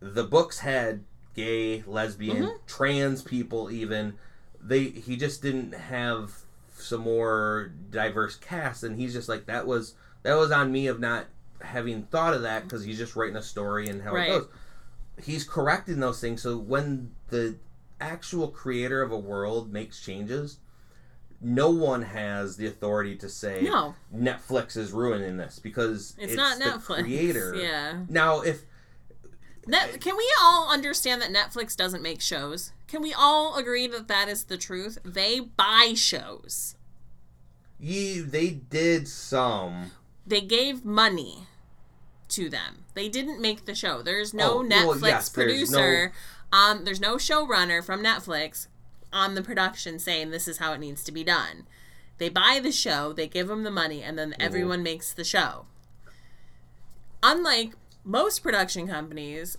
the books had gay, lesbian, mm-hmm. trans people, even they. He just didn't have some more diverse cast, and he's just like that was that was on me of not having thought of that because he's just writing a story and how Right. it goes he's correcting those things so when the actual creator of a world makes changes no one has the authority to say No. netflix is ruining this because It's, it's, not the Netflix. creator Yeah. now if Net- can we all understand that Netflix doesn't make shows? Can we all agree that that is the truth? They buy shows. you they did some They gave money to them. They didn't make the show. There's no Oh, well, Netflix yes, there's producer. Um, there's no showrunner from Netflix on the production saying this is how it needs to be done. They buy the show, they give them the money, and then everyone makes the show. Unlike most production companies,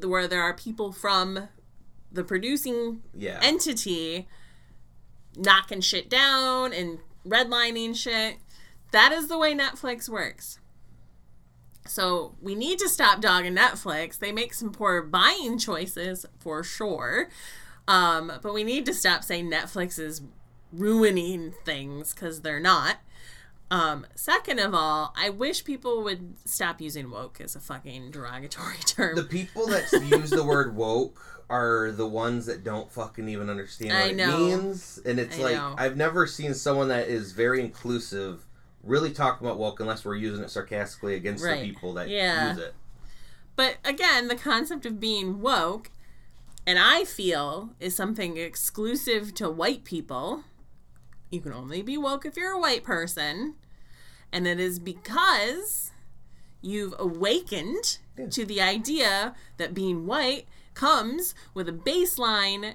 where there are people from the producing yeah entity knocking shit down and redlining shit. That is the way Netflix works. So we need to stop dogging Netflix. They make some poor buying choices for sure. Um, but we need to stop saying Netflix is ruining things because they're not. Um, second of all, I wish people would stop using woke as a fucking derogatory term. the people that use the word woke are the ones that don't fucking even understand what I it means and it's I like know. i've never seen someone that is very inclusive really talk about woke unless we're using it sarcastically against Right. the people that Yeah. use it But again, the concept of being woke, and I feel, is something exclusive to white people. You can only be woke if you're a white person. And it is because you've awakened Yeah. to the idea that being white comes with a baseline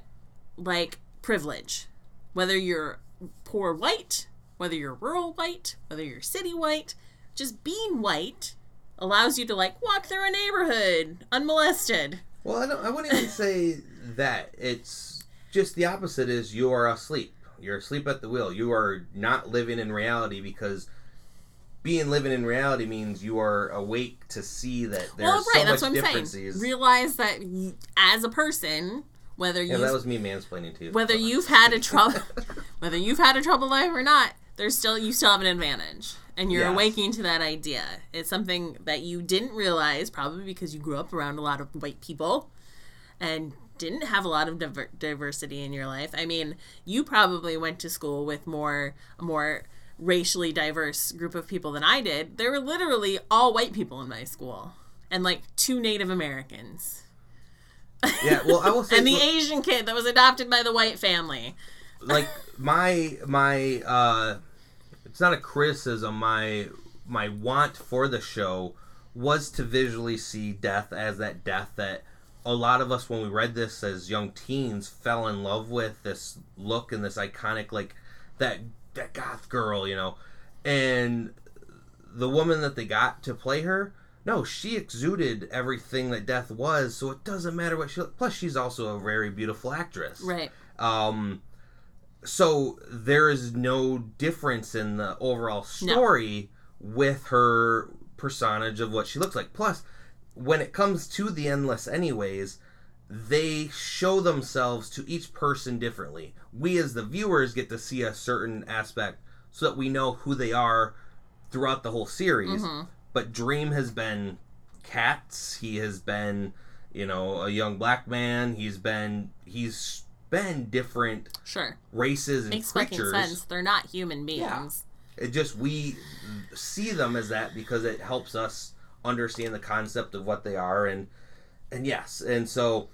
like privilege. Whether you're poor white, whether you're rural white, whether you're city white, just being white allows you to like walk through a neighborhood unmolested. Well, I don't. I wouldn't even say that. It's just the opposite. Is you are asleep. You're asleep at the wheel. You are not living in reality because being living in reality means you are awake to see that there's well, right, so that's much what I'm saying. differences. Realize that y- as a person, whether you yeah, that was me mansplaining to you. whether you've had a trouble whether you've had a troubled life or not there's still you still have an advantage. And you're Yes. awakening to that idea. It's something that you didn't realize probably because you grew up around a lot of white people and didn't have a lot of diver- diversity in your life. I mean you probably went to school with more a more racially diverse group of people than i did. There were literally all white people in my school and like two native americans. Yeah, well, I will say and the look, asian kid that was adopted by the white family like my my uh it's not a criticism. My my want for the show was to visually see death as that death that a lot of us when we read this as young teens fell in love with this look and this iconic like that that goth girl you know? And the woman that they got to play her no she exuded everything that death was so it doesn't matter what she plus she's also a very beautiful actress. Right. Um, so there is no difference in the overall story with her personage of what she looks like. Plus, when it comes to the endless, anyways, they show themselves to each person differently. We, as the viewers, get to see a certain aspect so that we know who they are throughout the whole series. Mm-hmm. But Dream has been cats. He has been, you know, a young black man. He's been he's been different Sure. races and Makes creatures. sense. They're not human beings. It just we see them as that because it helps us understand the concept of what they are and and yes, and so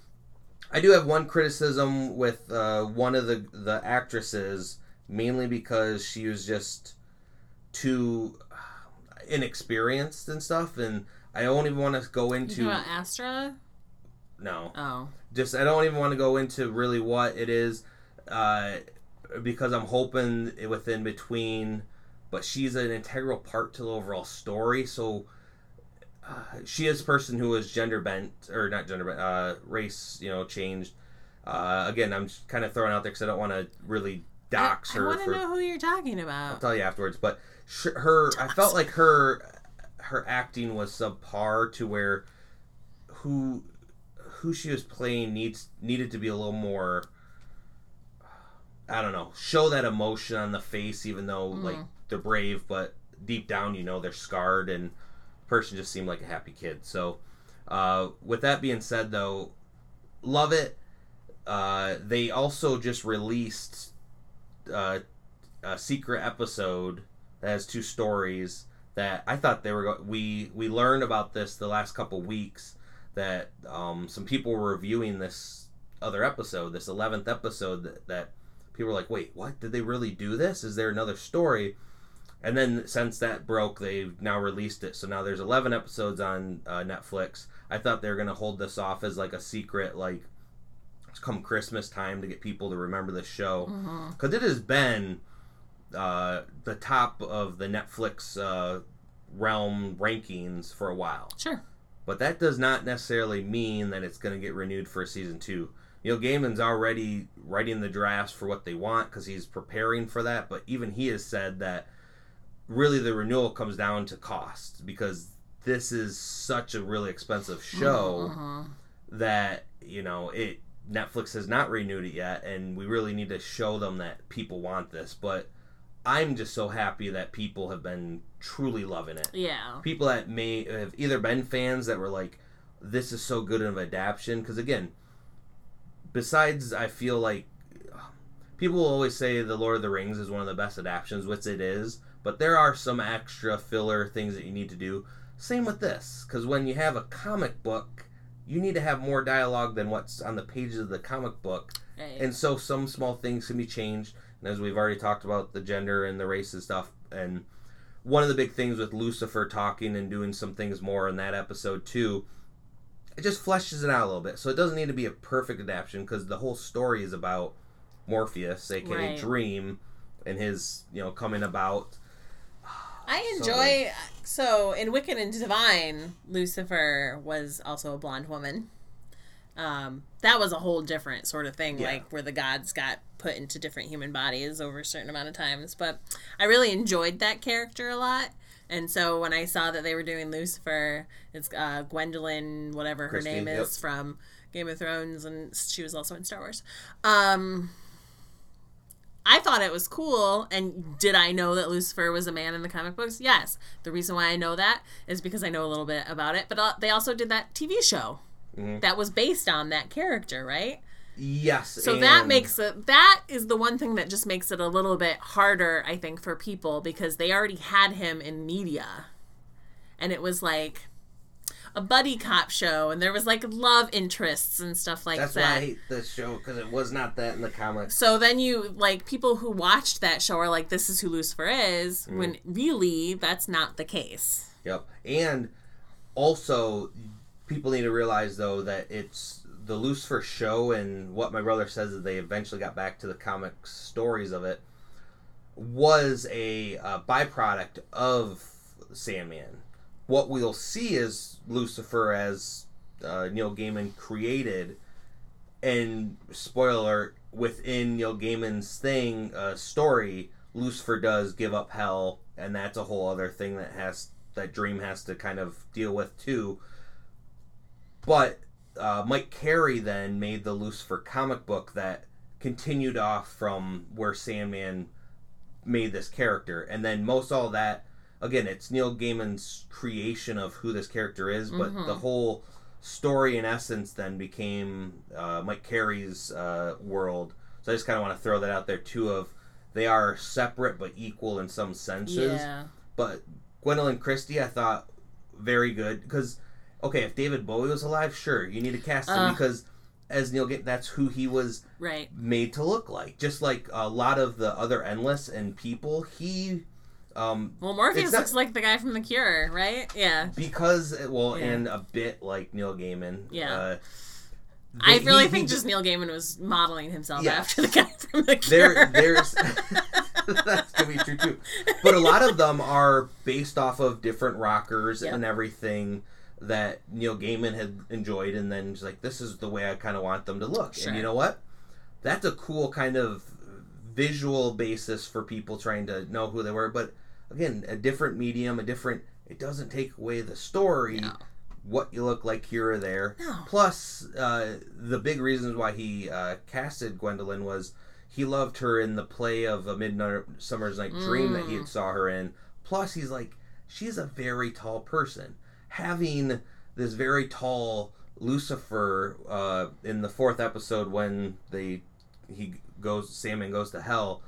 I do have one criticism with uh, one of the the actresses mainly because she was just too inexperienced and stuff and I don't even want to go into Astra? No Oh. just I don't even want to go into really what it is, uh, because I'm hoping it within between. But she's an integral part to the overall story. So uh, she is a person who is gender bent or not gender bent, uh, race you know changed. Uh, again, I'm just kind of throwing out there because I don't want to really dox I, her. I want to know who you're talking about. I'll tell you afterwards. But sh- her, I felt like her, her acting was subpar to where who, who she was playing needs needed to be a little more. I don't know, show that emotion on the face, even though like they're brave, but deep down you know they're scarred, and person just seemed like a happy kid. So, uh, with that being said, though, love it. Uh, they also just released uh, a secret episode that has two stories that I thought they were. Go- we we learned about this the last couple weeks that um, some people were reviewing this other episode, this eleventh episode that, that people were like, "Wait, what? Did they really do this? Is there another story?" And then since that broke, they've now released it. So now there's 11 episodes on uh, Netflix. I thought they were gonna hold this off as like a secret, like it's come Christmas time to get people to remember the show Mm-hmm. because it has been uh, the top of the Netflix uh, realm rankings for a while. Sure. But that does not necessarily mean that it's going to get renewed for a season two. Neil Gaiman's already writing the drafts for what they want because he's preparing for that. But even he has said that really the renewal comes down to cost because this is such a really expensive show Mhm. that you know it Netflix has not renewed it yet, and we really need to show them that people want this. But I'm just so happy that people have been truly loving it. Yeah. People that may have either been fans that were like, "This is so good of an adaptation," because again, besides I feel like people will always say the Lord of the Rings is one of the best adaptations, which it is. But there are some extra filler things that you need to do. Same with this, because when you have a comic book, you need to have more dialogue than what's on the pages of the comic book. Right. And so some small things can be changed. And as we've already talked about the gender and the race and stuff, and one of the big things with Lucifer talking and doing some things more in that episode too, it just fleshes it out a little bit. So it doesn't need to be a perfect adaptation because the whole story is about Morpheus, aka Right. Dream, and his you know coming about. I So enjoy. So, in Wicked and Divine, Lucifer was also a blonde woman. Um, that was a whole different sort of thing, Yeah. like where the gods got put into different human bodies over a certain amount of times. But I really enjoyed that character a lot. And so when I saw that they were doing Lucifer, it's uh, Gwendoline, whatever her name yep. is from Game of Thrones, and she was also in Star Wars. Um, I thought it was cool. And did I know that Lucifer was a man in the comic books? Yes. The reason why I know that is because I know a little bit about it. But uh, they also did that TV show Mhm. that was based on that character, right? Yes. So that makes it that is the one thing that just makes it a little bit harder, I think, for people because they already had him in media. And it was like a buddy cop show and there was like love interests and stuff like that. That's why. I hate this show because it was not that in the comics. So then you like people who watched that show are like, "This is who Lucifer is," Mm. when really that's not the case. Yep. And also, people need to realize though that it's the Lucifer show, and what my brother says is they eventually got back to the comic stories of it was a uh, byproduct of Sandman. What we'll see is Lucifer as uh, Neil Gaiman created, and spoiler within Neil Gaiman's thing uh, story, Lucifer does give up hell, and that's a whole other thing that has that Dream has to kind of deal with too. But uh, Mike Carey then made the Lucifer comic book that continued off from where Sandman made this character, and then most all that again, it's Neil Gaiman's creation of who this character is, but Mhm. the whole story in essence then became uh, Mike Carey's uh, world. So I just kind of want to throw that out there too. Of they are separate but equal in some senses. Yeah. But Gwendoline Christie, I thought very good because okay, if David Bowie was alive, sure, you need to cast him Uh. because as Neil Gaiman, that's who he was Right. made to look like. Just like a lot of the other Endless and people, he um Well, Morpheus not- looks like the guy from The Cure, right? Yeah. because well Yeah. and a bit like Neil Gaiman. Yeah. Uh, I really he- think he- just Neil Gaiman was modeling himself Yeah. after the guy from The Cure. there there's that's gonna be true too but a lot of them are based off of different rockers Yep. and everything that neil gaiman had enjoyed and then just like this is the way i kind of want them to look Sure. and you know what that's a cool kind of visual basis for people trying to know who they were but again a different medium a different it doesn't take away the story No. what you look like here or there No. Plus, uh, the big reasons why he uh, casted Gwendoline was he loved her in the play of A Midsummer's Night Dream that he Mm. had saw her in. Plus, he's like, she's a very tall person. Having this very tall Lucifer uh, in the fourth episode when they he goes Sandman goes to hell.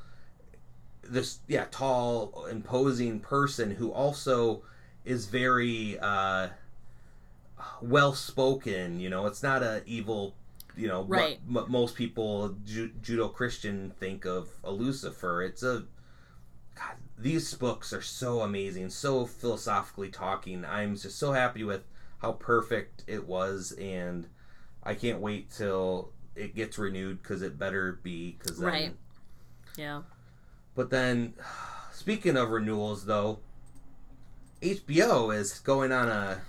This yeah tall imposing person who also is very uh, well spoken. You know, it's not a evil. You know, what- Right. what most people Ju- Judeo Christian think of a Lucifer. It's a God. These books are so amazing, so philosophically talking. I'm just so happy with how perfect it was, and I can't wait till it gets renewed because it better be. Because then, Right. Yeah. but then, speaking of renewals, though, HBO is going on a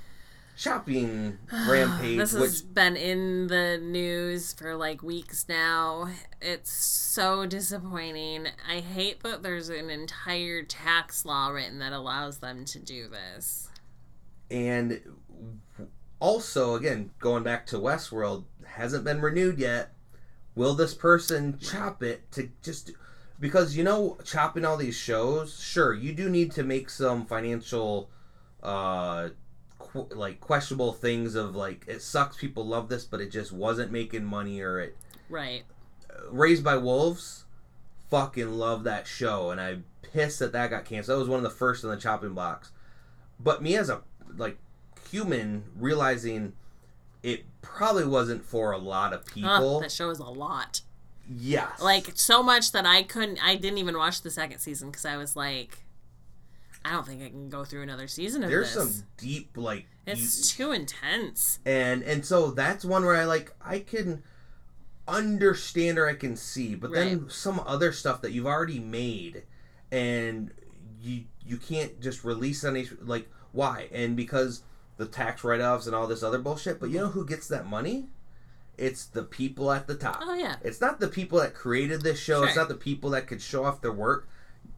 shopping rampage. This which has been in the news for like weeks now. It's so disappointing. I hate that there's an entire tax law written that allows them to do this. and also, again, going back to Westworld, hasn't been renewed yet. Will this person chop it to just because you know chopping all these shows? Sure, you do need to make some financial, uh, qu- like questionable things of like it sucks. People love this, but it just wasn't making money, or it Right. Raised by Wolves, fucking love that show, and I'm pissed that that got canceled. That was one of the first on the chopping blocks. But me as a like human realizing it probably wasn't for a lot of Ugh, people. that show is a lot. yes, Like so much that I couldn't. I didn't even watch the second season because I was like, I don't think I can go through another season of this. There's this. some deep like It's you- too intense. and and so that's one where I like I can understand or I can see, but then some other stuff that you've already made and you you can't just release any like why? And because the tax write offs and all this other bullshit, but you know who gets that money? It's the people at the top. Oh yeah. It's not the people that created this show. It's not the people that could show off their work.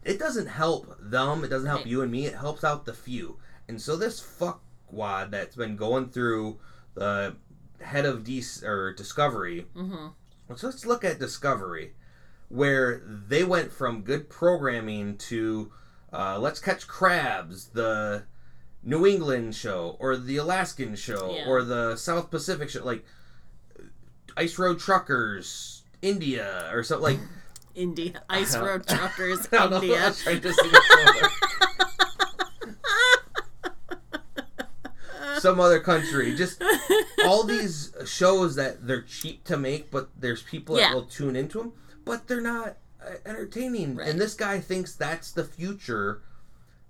It doesn't help them. It doesn't help Right. you and me. It helps out the few. And so this fuckwad that's been going through the head of D or Discovery. Mm-hmm. So let's look at Discovery, where they went from good programming to uh, Let's Catch Crabs, the New England show, or the Alaskan show, Yeah. or the South Pacific show, like Ice Road Truckers, India, or something like. India. Ice Uh-huh. Road Truckers, I don't know, I India. was trying to see some other country. Just all these shows that they're cheap to make, but there's people Yeah. that will tune into them, but they're not uh, entertaining. Right. And this guy thinks that's the future.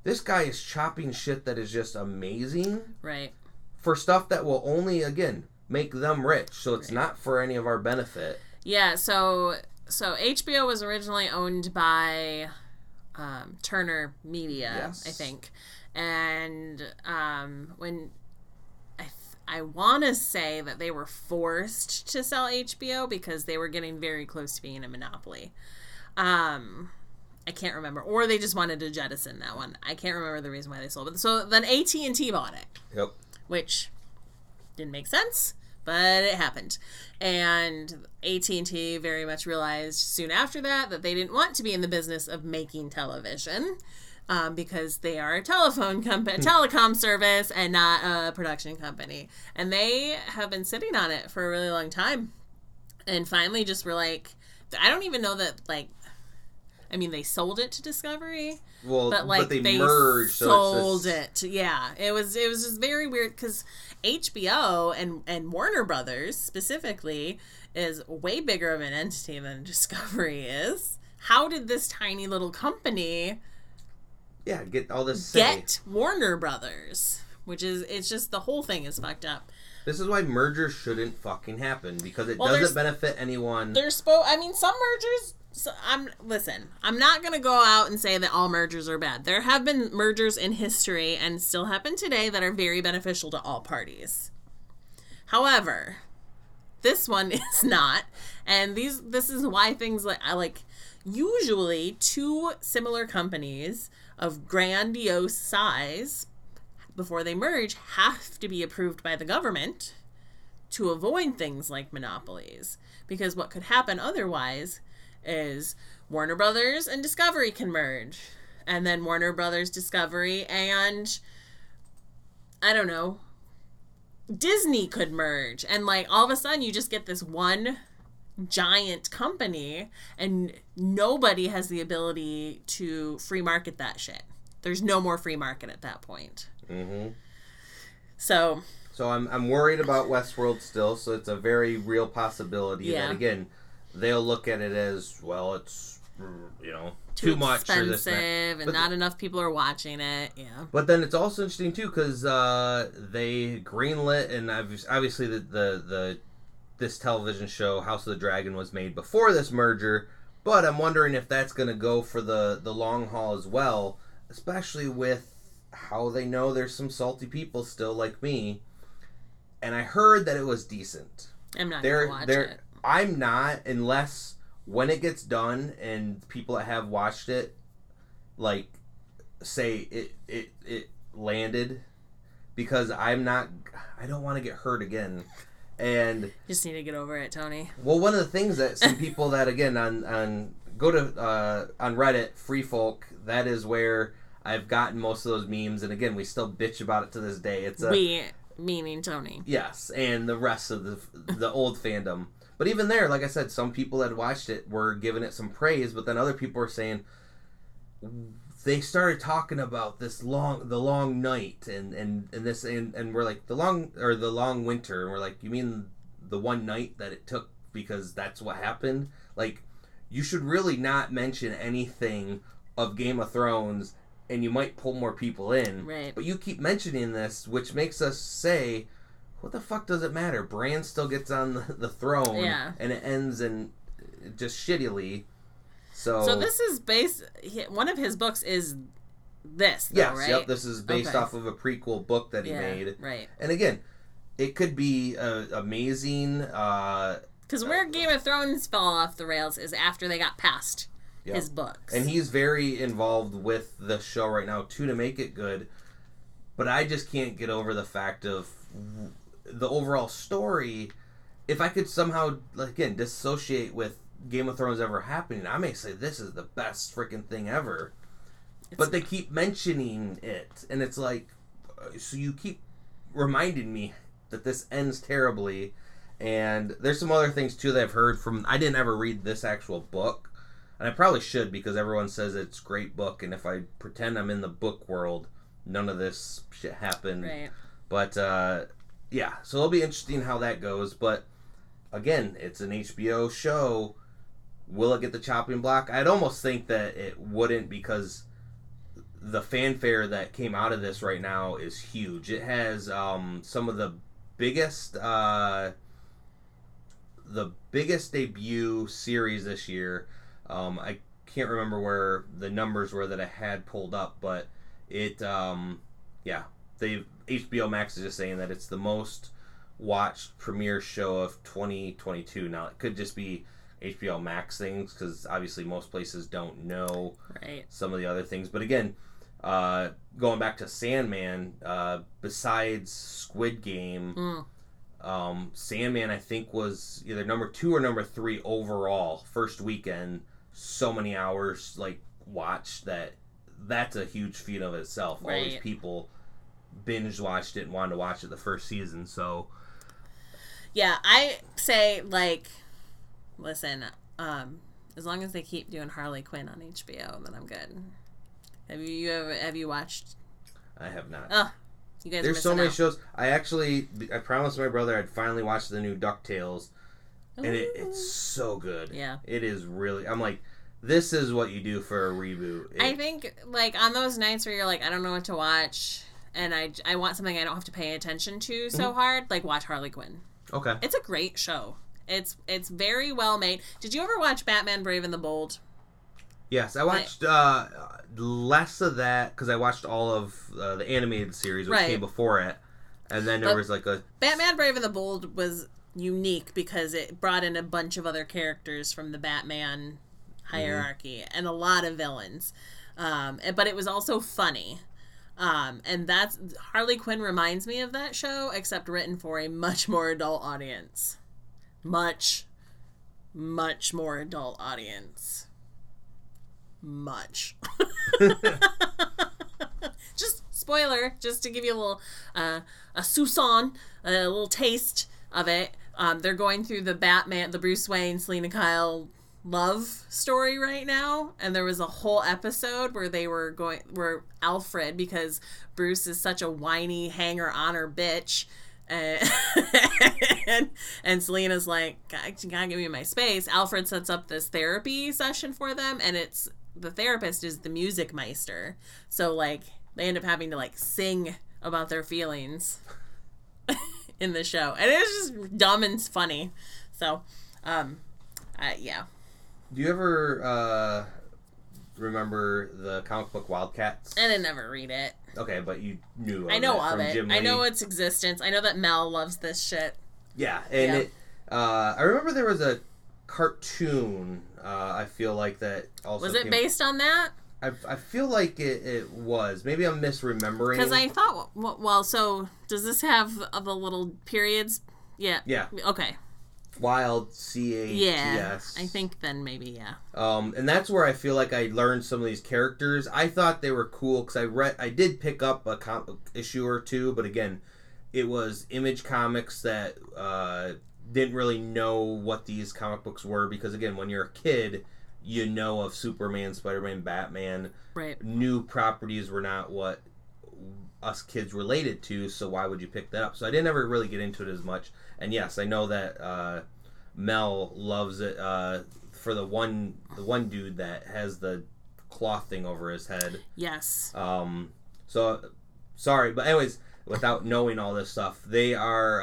This guy is chopping shit that is just amazing right. for stuff that will only again make them rich. So it's Right. not for any of our benefit. Yeah, so so HBO was originally owned by um, Turner Media, Yes. I think, and um, when I th- I want to say that they were forced to sell HBO because they were getting very close to being a monopoly. Um, I can't remember, or they just wanted to jettison that one. I can't remember the reason why they sold it. So then AT and T bought it Yep. which didn't make sense but it happened and AT&T very much realized soon after that that they didn't want to be in the business of making television um, because they are a telephone company, telecom service, and not a production company. And they have been sitting on it for a really long time. And finally, just were like, I don't even know that like. I mean, they sold it to Discovery, Well, but like they, they, merged. So sold it's this- it. Yeah, it was it was just very weird because HBO and and Warner Brothers specifically is way bigger of an entity than Discovery is. How did this tiny little company Yeah, get all this. Say. get Warner Brothers? Which is it's just the whole thing is fucked up. This is why mergers shouldn't fucking happen because it Well, doesn't benefit anyone. There's spo I mean some mergers so I'm listen, I'm not to go out and say that all mergers are bad. There have been mergers in history and still happen today that are very beneficial to all parties. However, this one is not. And these this is why things like I like usually two similar companies of grandiose size before they merge have to be approved by the government to avoid things like monopolies. Because what could happen otherwise is Warner Brothers and Discovery can merge. And then Warner Brothers, Discovery, and I don't know, Disney could merge. And like all of a sudden you just get this one giant company and nobody has the ability to free market that shit. There's no more free market at that point. hmm So, So I'm I'm worried about Westworld still. So it's a very real possibility Yeah. that again they'll look at it as well. It's you know too, too, much expensive this and and not enough people are watching it. Yeah. But then it's also interesting too because uh, they greenlit and obvi- obviously the, the the this television show House of the Dragon was made before this merger. But I'm wondering if that's going to go for the the long haul as well, especially with how they know there's some salty people still like me. And I heard that it was decent. I'm not They're gonna watch they're it. I'm not unless when it gets done and people that have watched it like say it it it landed because I'm not I don't want to get hurt again. And Just need to get over it, Tony. well one of the things that some people that again on on go to uh on Reddit free folk that is where I've gotten most of those memes and again we still bitch about it to this day. It's a we meaning Tony. Yes, and the rest of the the old fandom. But even there, like I said, some people that watched it were giving it some praise, but then other people were saying they started talking about this long the long night and and and this and and we're like the long or the long winter and we're like you mean the one night that it took because that's what happened like you should really not mention anything of Game of Thrones and you might pull more people in. Right. But you keep mentioning this, which makes us say, what the fuck does it matter? Bran still gets on the, the throne, Yeah. and it ends in just shittily. So, So this is based. One of his books is this. Though, yes, right? yep. This is based Okay. off of a prequel book that he yeah, made, right. and again, it could be uh, amazing. Uh, Because where Game of Thrones fell off the rails is after they got past Yep. his books. and he's very involved with the show right now too to make it good but i just can't get over the fact of the overall story if i could somehow like, again dissociate with game of thrones ever happening i may say this is the best freaking thing ever but they keep mentioning it and it's like uh, so you keep reminding me that this ends terribly and there's some other things too that i've heard from i didn't ever read this actual book and I probably should because everyone says it's great book, and if I pretend I'm in the book world, none of this shit happened. right. But uh, yeah, so it'll be interesting how that goes. But again, it's an HBO show. Will it get the chopping block? I'd almost think that it wouldn't because the fanfare that came out of this right now is huge. It has um, some of the biggest, uh, the biggest debut series this year. Um, I can't remember where the numbers were that I had pulled up, but it, um, yeah, they HBO Max is just saying that it's the most watched premiere show of 2022. Now it could just be HBO Max things because obviously most places don't know Right. some of the other things. But again, uh, going back to Sandman, uh, besides Squid Game, Mm. um, Sandman I think was either number two or number three overall first weekend. So many hours like watched that that's a huge feat of itself. All these people binge watched it and wanted to watch it the first season. So Yeah, I say like, listen. Um, as long as they keep doing Harley Quinn on HBO, then I'm good. Have you, you ever have you watched? I have not. Oh, you guys. There's so many out. shows. I actually I promised my brother I'd finally watch the new Ducktales. and it, it's so good. Yeah. it is really. I'm like, this is what you do for a reboot. It- I think like on those nights where you're like, I don't know what to watch, and I I want something I don't have to pay attention to so Mm-hmm. hard, like watch Harley Quinn. okay. It's a great show. It's it's very well made. Did you ever watch Batman Brave and the Bold? Yes, I watched uh, less of that because I watched all of uh, the animated series which Right. came before it, and then there But- was like a Batman Brave and the Bold was unique because it brought in a bunch of other characters from the Batman hierarchy and a lot of villains. Um, but it was also funny. Um, and that's Harley Quinn reminds me of that show, except written for a much more adult audience. Much, much more adult audience. Much. just spoiler, just to give you a little uh, a soupçon, a little taste of it. Um, they're going through the Batman, the Bruce Wayne, Selina Kyle love story right now, and there was a whole episode where they were going, where Alfred, because Bruce is such a whiny hanger honor bitch. And, and and Selina's like, God, you give me my space. Alfred sets up this therapy session for them, and it's the therapist is the music meister. So like they end up having to like sing about their feelings in the show, and it's just dumb and funny. So, um, uh, yeah, Do you ever uh, remember the comic book Wildcats? I didn't ever read it. Okay, but you knew. I know it of it. Jim I know its existence. I know that Mel loves this shit. Yeah, and Yeah. it. Uh, I remember there was a cartoon. Uh, I feel like that also Was it came- based on that? I, I feel like it, it was. Maybe I'm misremembering. Because I thought, well, so does this have the little periods? Yeah. yeah, Okay. Wild C A T Yeah. S. I think then maybe yeah. Um, and that's where I feel like I learned some of these characters. I thought they were cool because I read, I did pick up a com- issue or two, but again, it was Image Comics that uh, didn't really know what these comic books were because again, when you're a kid, you know of Superman, Spider-Man, Batman. Right. New properties were not what us kids related to, so why would you pick that up? So I didn't ever really get into it as much. And yes, I know that uh, Mel loves it uh, for the one the one dude that has the cloth thing over his head. Yes. Um, so sorry, but anyways, without knowing all this stuff, they are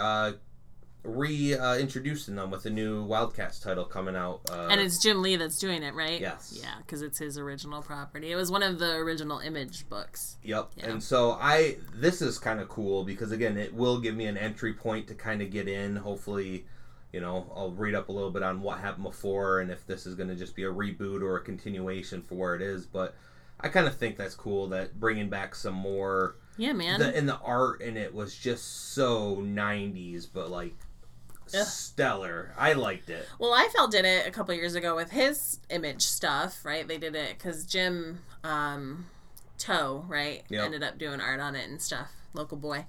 uh, reintroducing them with a new Wildcats title coming out. Uh, And it's Jim Lee that's doing it, right? Yes. Yeah, because it's his original property. It was one of the original Image books. Yep. Yeah. And so I this is kind of cool because again, it will give me an entry point to kind of get in. Hopefully, you know, I'll read up a little bit on what happened before and if this is going to just be a reboot or a continuation for where it is, but I kind of think that's cool that bringing back some more Yeah, man. the, and the art in it was just so 90s but like. Stellar. I liked it. Well, Liefeld did it a couple years ago with his image stuff, right? They did it because Jim um, Toe, right, Yep. ended up doing art on it and stuff. Local boy,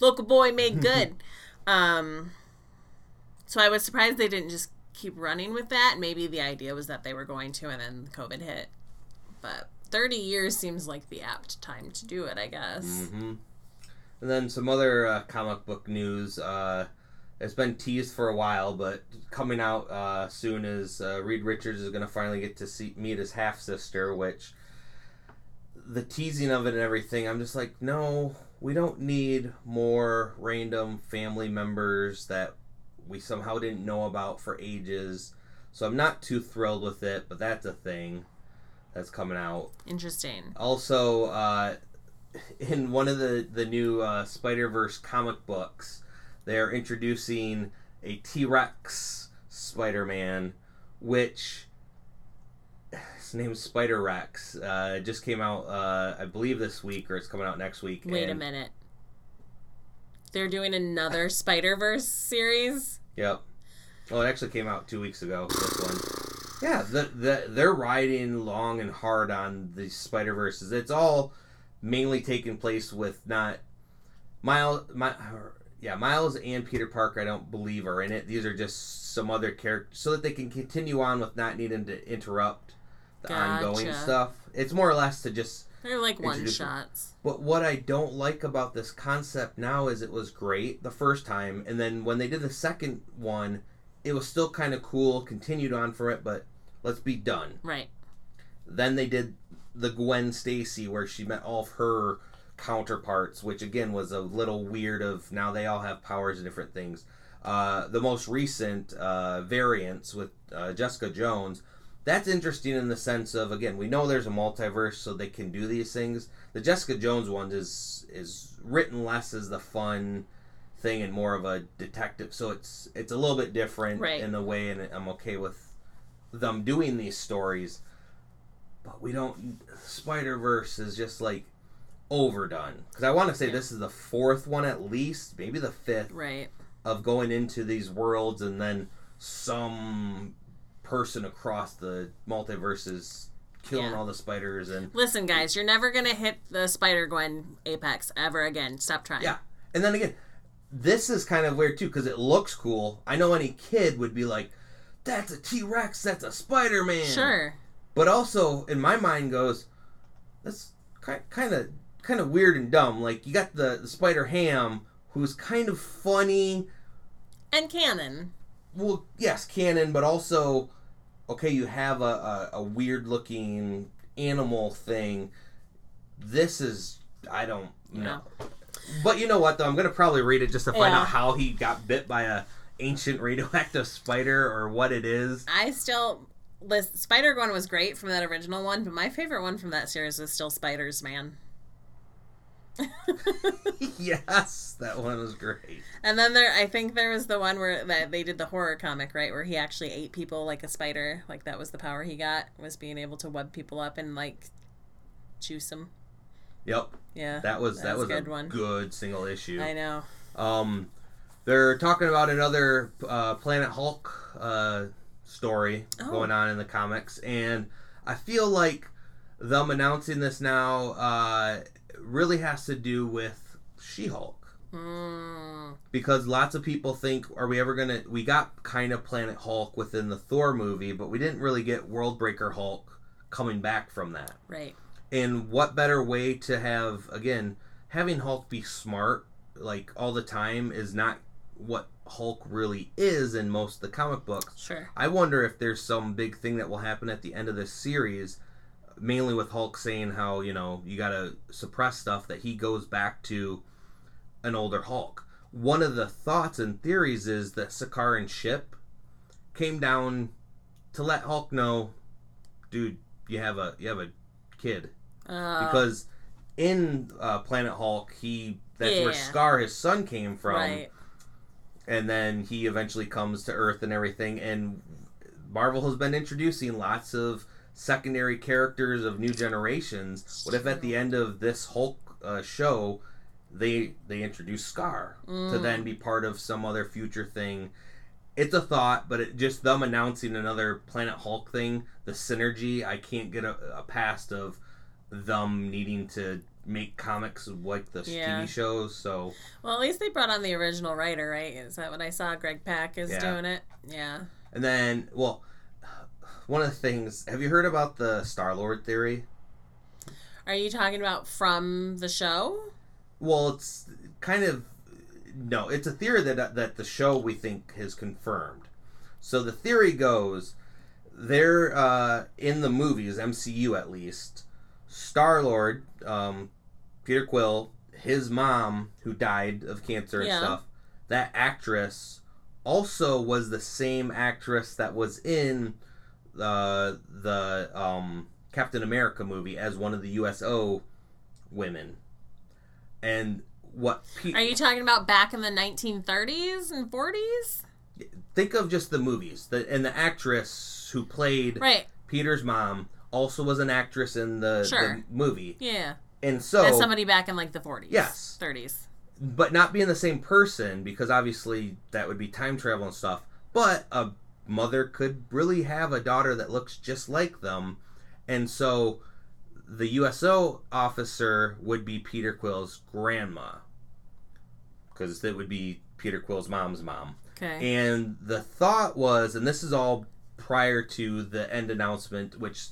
local boy made good. um, so I was surprised they didn't just keep running with that. Maybe the idea was that they were going to, and then COVID hit. But thirty years seems like the apt time to do it, I guess. hmm And then some other uh, comic book news. Uh, it's been teased for a while, but coming out uh, soon is uh, Reed Richards is going to finally get to see meet his half sister, which the teasing of it and everything. I'm just like, no, we don't need more random family members that we somehow didn't know about for ages. So I'm not too thrilled with it, but that's a thing that's coming out. Interesting. Also, uh, in one of the the new uh, Spider Verse comic books, they're introducing a T Rex Spider Man, which his name's Spider Rex. Uh, it just came out, uh, I believe, this week, or it's coming out next week. Wait a minute. They're doing another Spider Verse series. Yep. Well, it actually came out two weeks ago. This one. Yeah, the, the they're riding long and hard on the Spider Verses. It's all mainly taking place with not Miles. My, yeah, Miles and Peter Parker. I don't believe are in it. These are just some other characters, so that they can continue on with not needing to interrupt the ongoing stuff. It's more or less to just They're like one them. shots. but what I don't like about this concept now is it was great the first time, and then when they did the second one, it was still kind of cool, continued on for it, but let's be done. Right. Then they did the Gwen Stacy where she met all of her counterparts, which again was a little weird of now they all have powers and different things. Uh, the most recent uh, variants with uh, Jessica Jones, that's interesting in the sense of again we know there's a multiverse, so they can do these things. The Jessica Jones one is is written less as the fun thing and more of a detective, so it's it's a little bit different Right. in a way, and I'm okay with them doing these stories. But we don't. Spider Verse is just like overdone because I want to say Yeah. this is the fourth one at least, maybe the fifth Right. of going into these worlds and then some person across the multiverses killing Yeah. all the spiders and Listen, guys, you're never gonna hit the Spider Gwen apex ever again. Stop trying. Yeah. And then again, this is kind of weird too because it looks cool. I know any kid would be like, "That's a T Rex. That's a Spider Man." Sure. But also in my mind goes, that's kind of kind of weird and dumb. Like you got the, the Spider Ham, who's kind of funny. And canon. Well, yes, canon, but also, okay, you have a, a, a weird looking animal thing. This is I don't know. But you know what though? I'm gonna probably read it just to find Yeah. out how he got bit by a ancient radioactive spider or what it is. I still. Spider Gwen was great from that original one, but my favorite one from that series was still Spiders Man. yes, that one was great. And then there, I think there was the one where that they did the horror comic, right, where he actually ate people like a spider. Like that was the power he got was being able to web people up and like juice them. Yep. Yeah, That was that, That was was a good one. good single issue. I know. Um, they're talking about another uh, Planet Hulk uh, story Oh. going on in the comics, and I feel like them announcing this now uh, really has to do with She-Hulk Mm, because lots of people think, are we ever gonna? We got kind of Planet Hulk within the Thor movie, but we didn't really get Worldbreaker Hulk coming back from that. right. And what better way to have again having Hulk be smart like all the time is not what Hulk really is in most of the comic books. Sure. I wonder if there's some big thing that will happen at the end of this series mainly with Hulk saying how you know you got to suppress stuff that he goes back to an older Hulk. One of the thoughts and theories is that Sakaran ship came down to let Hulk know, dude, you have a you have a kid Uh, because in uh, Planet Hulk he that's where Yeah. Scar his son came from right. and then he eventually comes to Earth and everything. And Marvel has been introducing lots of secondary characters of new generations. What if at the end of this Hulk uh, show, they they introduce Scar to Mm. then be part of some other future thing? It's a thought, but it, just them announcing another Planet Hulk thing, the synergy, I can't get a, a past of them needing to make comics like the Yeah. TV shows. So Well, at least they brought on the original writer, right? Is that what I saw? Greg Pak is Yeah. doing it. Yeah. And then, well, one of the things. Have you heard about the Star Lord theory? Are you talking about from the show? Well, it's kind of no. It's a theory that that the show we think has confirmed. So the theory goes, they're uh, in the movies, MCU at least. Star Lord, um, Peter Quill, his mom who died of cancer and Yeah. stuff. That actress also was the same actress that was in the the um, Captain America movie as one of the USO women. And what Pe- Are you talking about back in the 1930s and 40s? think of just the movies, the and the actress who played Right. Peter's mom also was an actress in the, Sure. the movie, Yeah. and so As somebody back in like the 40s. Yes. 30s. but not being the same person because obviously that would be time travel and stuff. But a mother could really have a daughter that looks just like them, and so the USO officer would be Peter Quill's grandma because it would be Peter Quill's mom's mom. Okay. And the thought was, and this is all prior to the end announcement, which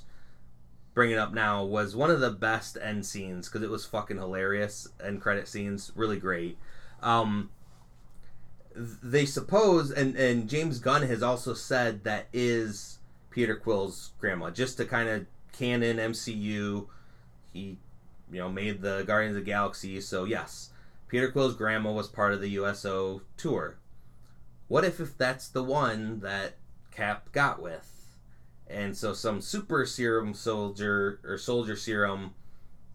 bringing it up now was one of the best end scenes because it was fucking hilarious. End credit scenes, really great. Um, they suppose, and and James Gunn has also said that is Peter Quill's grandma, just to kind of canon MCU. He, you know, made the Guardians of the Galaxy, so yes, Peter Quill's grandma was part of the USO tour. What if if that's the one that Cap got with? And so some super serum soldier or soldier serum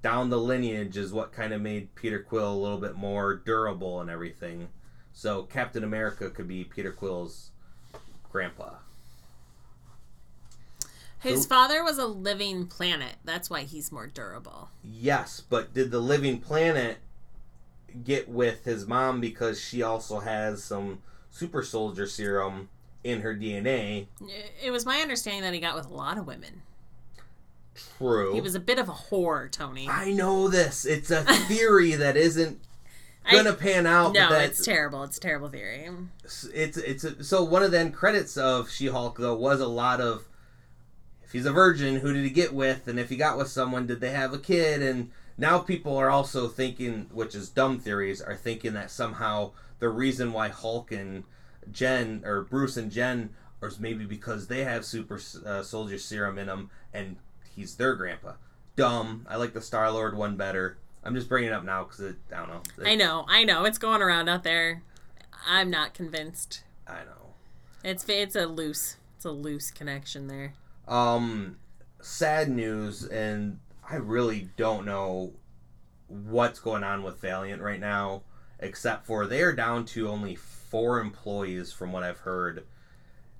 down the lineage is what kind of made Peter Quill a little bit more durable and everything. So Captain America could be Peter Quill's grandpa. His So- father was a living planet. That's why he's more durable. Yes, but did the living planet get with his mom because she also has some super soldier serum in her DNA? It was my understanding that he got with a lot of women. True. He was a bit of a whore, Tony. I know this. It's a theory that isn't I- gonna pan out. no, it's terrible. It's a terrible theory. it's it's a, so one of the end credits of She-Hulk though was a lot of if he's a virgin, who did he get with, and if he got with someone, did they have a kid? And now people are also thinking, which is dumb theories, are thinking that somehow the reason why Hulk and Jen or Bruce and Jen or maybe because they have super uh, soldier serum in them and he's their grandpa. Dumb. I like the Star Lord one better. I'm just bringing it up now because I don't know. I know, I know. It's going around out there. I'm not convinced. I know. It's it's a loose, it's a loose connection there. Um, sad news, and I really don't know what's going on with Valiant right now, except for they are down to only four employees, from what I've heard.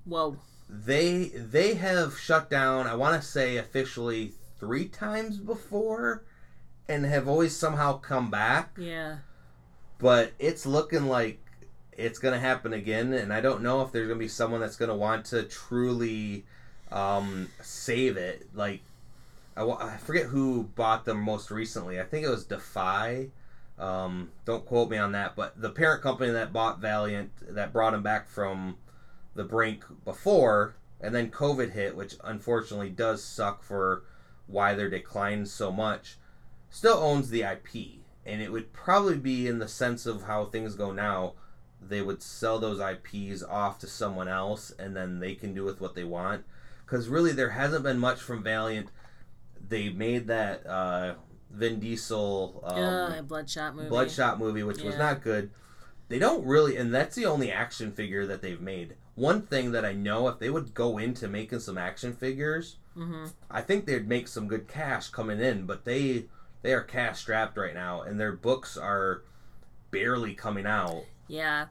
Whoa. They they have shut down. I want to say officially three times before, and have always somehow come back. Yeah. But it's looking like it's gonna happen again, and I don't know if there's gonna be someone that's gonna want to truly um, save it. Like I, I forget who bought them most recently. I think it was Defy. Um, don't quote me on that, but the parent company that bought Valiant that brought them back from the brink before, and then COVID hit, which unfortunately does suck for why they're declined so much. Still owns the IP, and it would probably be in the sense of how things go now. They would sell those IPs off to someone else, and then they can do with what they want because really there hasn't been much from Valiant. they made that uh, Vin Diesel um, Bloodshot movie. Bloodshot movie, which was not good. They don't really, and that's the only action figure that they've made. One thing that I know, if they would go into making some action figures, hmm I think they'd make some good cash coming in. But they they are cash strapped right now, and their books are barely coming out. Yeah.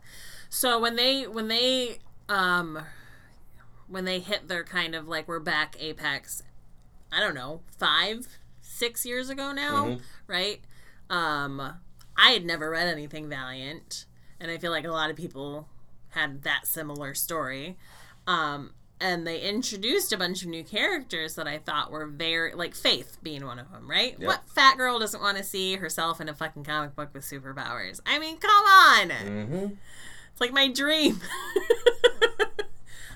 So when they when they um when they hit their kind of like we're back apex, I don't know, five, six years ago now, Mhm. right? Um I had never read anything Valiant, and I feel like a lot of people had that similar story. Um and they introduced a bunch of new characters that I thought were very like Faith being one of them, right? Yep. What fat girl doesn't want to see herself in a fucking comic book with superpowers? I mean, come on. hmm It's like my dream.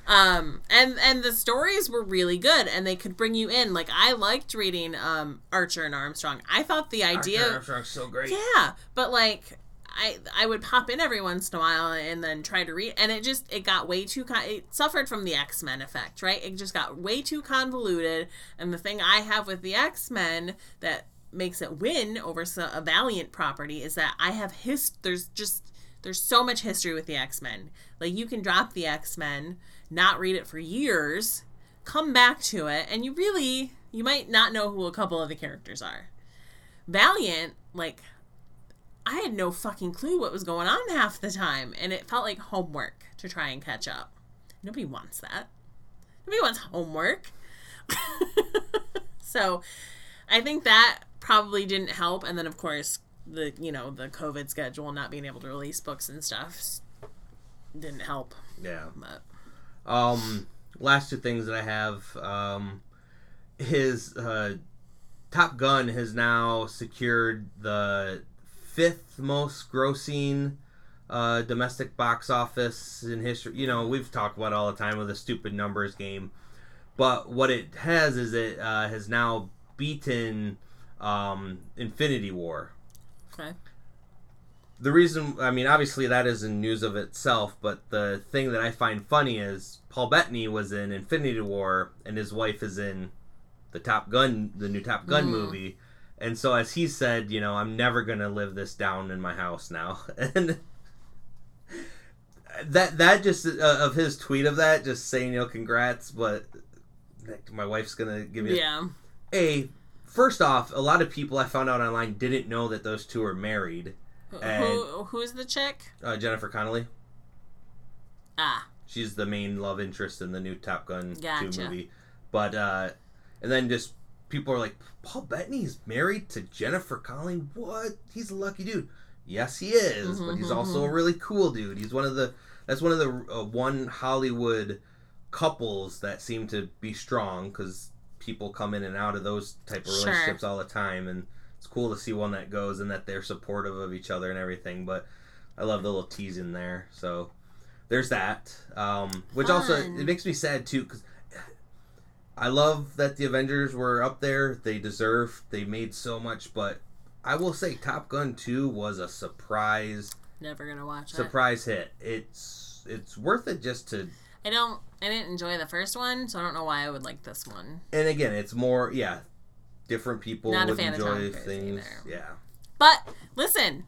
um and and the stories were really good and they could bring you in. Like I liked reading um Archer and Armstrong. I thought the idea archer, Armstrong's so great. Yeah, but like I I would pop in every once in a while and then try to read and it just it got way too con- it suffered from the X-Men effect, right? It just got way too convoluted and the thing I have with the X-Men that makes it win over a Valiant property is that I have his there's just there's so much history with the X-Men. Like you can drop the X-Men, not read it for years, come back to it and you really you might not know who a couple of the characters are. Valiant, like I had no fucking clue what was going on half the time, and it felt like homework to try and catch up. Nobody wants that. Nobody wants homework. so, I think that probably didn't help, and then of course the you know the COVID schedule, not being able to release books and stuff, didn't help. Yeah. But Um, last two things that I have. Um, his uh, Top Gun has now secured the fifth most grossing uh, domestic box office in history. You know, we've talked about it all the time with the stupid numbers game, but what it has is it uh, has now beaten um, Infinity War. okay, The reason, I mean, obviously that is in news of itself, but the thing that I find funny is Paul Bettany was in Infinity War, and his wife is in the Top Gun, the new Top Gun Mm. movie, and so as he said, you know, I'm never gonna live this down in my house now, and that that just uh, of his tweet of that, just saying, you know, congrats, but my wife's gonna give me a yeah, a first off, a lot of people I found out online didn't know that those two are married. And- who who's the chick? Uh, Jennifer Connelly, Ah, she's the main love interest in the new Top Gun Gotcha. 2 movie. But uh and then just people are like, Paul Bettany's married to Jennifer Connelly. What? He's a lucky dude. Yes, he is, but he's Mhm, also a really cool dude. He's one of the that's one of the uh, one Hollywood couples that seem to be strong because people come in and out of those type of Sure. relationships all the time, and it's cool to see one that goes and that they're supportive of each other and everything. But I love the little tease in there. So there's that, um, which also it makes me sad too because I love that the Avengers were up there. They deserve. They made so much, but I will say Top Gun 2 was a surprise never gonna watch it. surprise hit. It's it's worth it just to I don't. I didn't enjoy the first one, so I don't know why I would like this one. and again, it's more yeah, different people Not a would fan of Tom enjoy things. either. Yeah. But listen,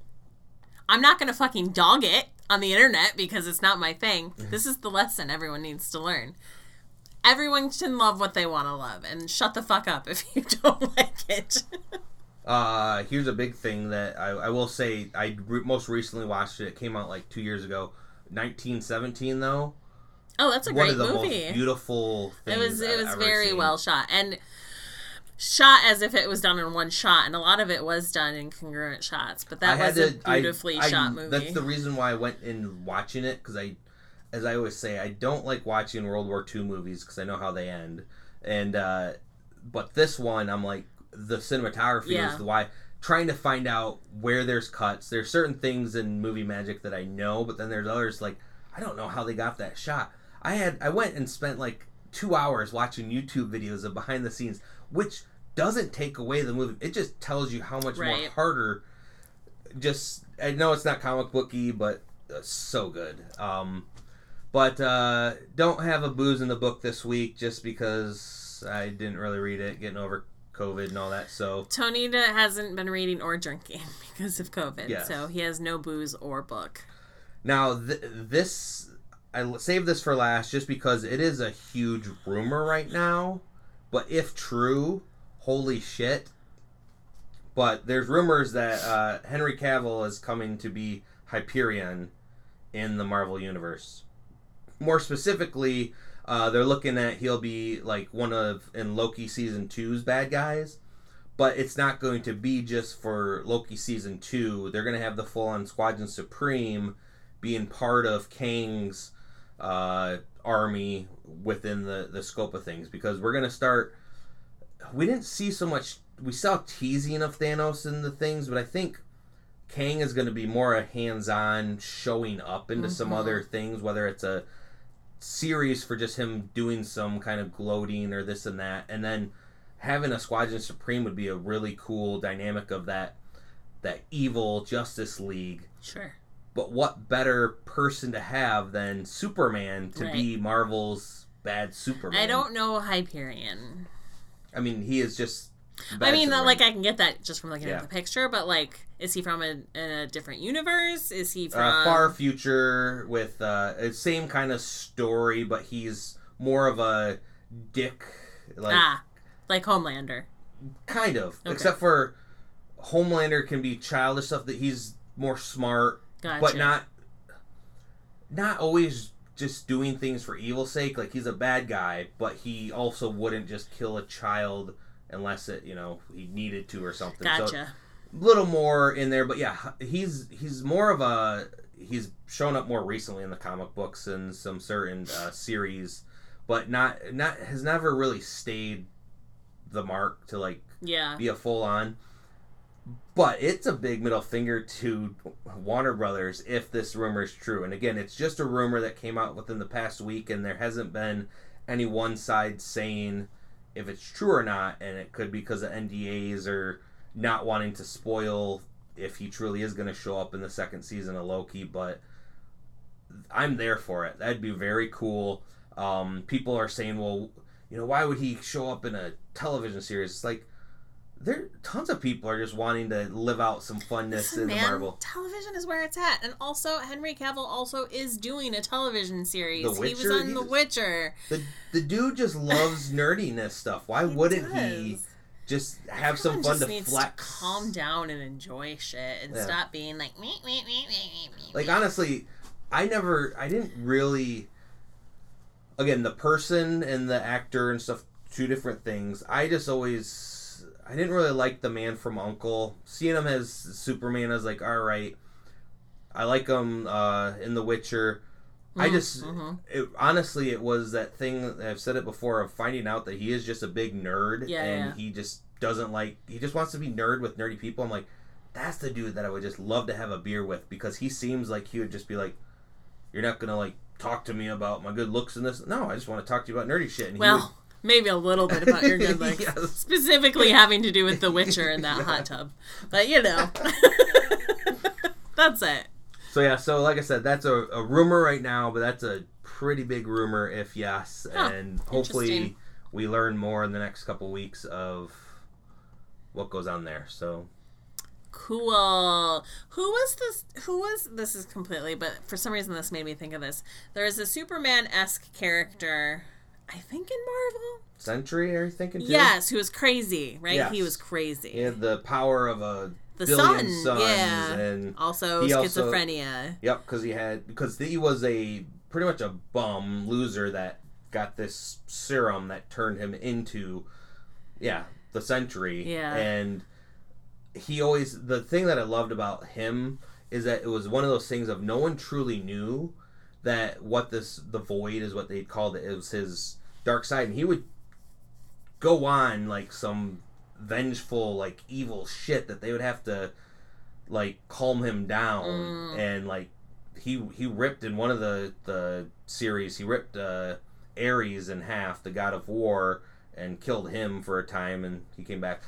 I'm not gonna fucking dog it on the internet because it's not my thing. Mm-hmm. This is the lesson everyone needs to learn. Everyone can love what they want to love, and shut the fuck up if you don't like it. Uh, here's a big thing that I, I will say. I re- most recently watched it. It came out like two years ago. 1917 though. oh, that's a great movie. beautiful It was. It was very seen. well shot and shot as if it was done in one shot, and a lot of it was done in congruent shots. But that I was a to- I- beautifully I- shot movie. That's the reason why I went in watching it because I, as I always say, I don't like watching World War II movies because I know how they end. And uh, but this one, I'm like the cinematography Yeah. is the why. Trying to find out where there's cuts. There's certain things in movie magic that I know, but then there's others like I don't know how they got that shot. I had I went and spent like two hours watching YouTube videos of behind the scenes, which doesn't take away the movie. It just tells you how much more harder just I know it's not comic booky, but uh, so good. Um, but uh, don't have a booze in the book this week just because I didn't really read it. Getting over COVID and all that. So Tony da- hasn't been reading or drinking because of COVID, Yes. so he has no booze or book. now th- this I saved this for last just because it is a huge rumor right now. But if true, holy shit! But there's rumors that uh, Henry Cavill is coming to be Hyperion in the Marvel universe. More specifically, uh, they're looking at he'll be like one of in Loki season two's bad guys, but it's not going to be just for Loki season two. They're going to have the full on Squadron Supreme being part of Kang's uh, army within the the scope of things because we're going to start. We didn't see so much. We saw teasing of Thanos in the things, but I think Kang is going to be more a hands-on showing up into some Mhm. other things, whether it's a series for just him doing some kind of gloating or this and that, and then having a Squadron Supreme would be a really cool dynamic of that that evil Justice League. Sure. But what better person to have than Superman to be Marvel's bad Superman? I don't know Hyperion. I mean, he is just. I mean, Superman. like I can get that just from looking Yeah. at the picture, but like, is he from a, in a different universe? Is he from uh, far future with uh, same kind of story, but he's more of a dick, like ah, like Homelander? kind of. Okay. Except for Homelander can be childish stuff that he's more smart, Gotcha. but not not always just doing things for evil's sake. Like he's a bad guy, but he also wouldn't just kill a child unless it you know he needed to or something. So Gotcha. Little more in there, but yeah, he's he's more of a he's shown up more recently in the comic books and some certain uh, series, but not not has never really stayed the mark to like yeah. be a full on. But it's a big middle finger to Warner Brothers if this rumor is true. And again, it's just a rumor that came out within the past week, and there hasn't been any one side saying if it's true or not. And it could be because of NDAs or not wanting to spoil if he truly is going to show up in the second season of Loki. But I'm there for it. That'd be very cool. Um, people are saying, well, you know, why would he show up in a television series? It's like there tons of people are just wanting to live out some funness Listen, in the man, Marvel. television is where it's at, and also Henry Cavill also is doing a television series. The He was Witcher? on The Witcher. The the dude just loves nerdiness stuff. Why He wouldn't he does. Just have some fun just to flex? To calm down and enjoy shit, and Yeah. stop being like me, me, me, me, me, me. Like honestly, I never, I didn't really. Again, the person and the actor and stuff, two different things. I just always, I didn't really like the man from Uncle. Seeing him as Superman, I was like, all right. I like him uh, in The Witcher. I Mm, just, mhm. it, honestly, it was that thing. I've said it before of finding out that he is just a big nerd, Yeah, and yeah. he just doesn't like. He just wants to be nerd with nerdy people. I'm like, that's the dude that I would just love to have a beer with because he seems like he would just be like, you're not gonna like talk to me about my good looks and this. No, I just want to talk to you about nerdy shit. And he Well, maybe a little bit about your good looks, Yes. specifically having to do with The Witcher and that hot tub. But you know, that's it. So yeah, so like I said, that's a, a rumor right now, but that's a pretty big rumor if yes, Huh, and hopefully we learn more in the next couple weeks of what goes on there. So Cool. Who was this? Who was this? Is completely, but for some reason this made me think of this. There is a Superman esque character, I think in Marvel. Sentry, are you thinking? Too? Yes, who was crazy, right? Yes. He was crazy. He had the power of a the son, sun, yeah. and also he also- schizophrenia. Yep, because he had because he was a pretty much a bum loser that got this serum that turned him into, yeah, the Sentry. Yeah. and he always the thing that I loved about him is that it was one of those things of no one truly knew that what this the void is what they called it. It was his dark side, and he would go on like some vengeful like evil shit that they would have to like calm him down Mm. and like he he ripped in one of the the series he ripped uh Ares in half the god of war and killed him for a time and he came back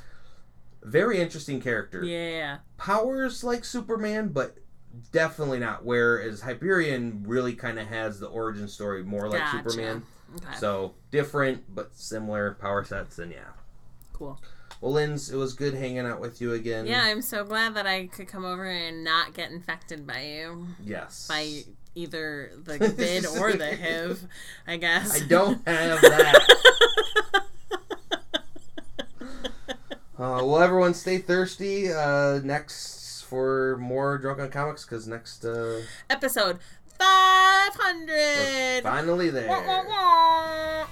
very interesting character Yeah. powers like Superman but definitely not whereas Hyperion really kind of has the origin story more like Gotcha. Superman Okay. so different but similar power sets and yeah cool. Well, Linz, it was good hanging out with you again. Yeah, I'm so glad that I could come over and not get infected by you. Yes. By either the vid or the HIV, I guess. I don't have that. uh, well, everyone, stay thirsty. Uh, next for more drunk on comics, because next uh, Episode 500. finally there. Wah, wah, wah.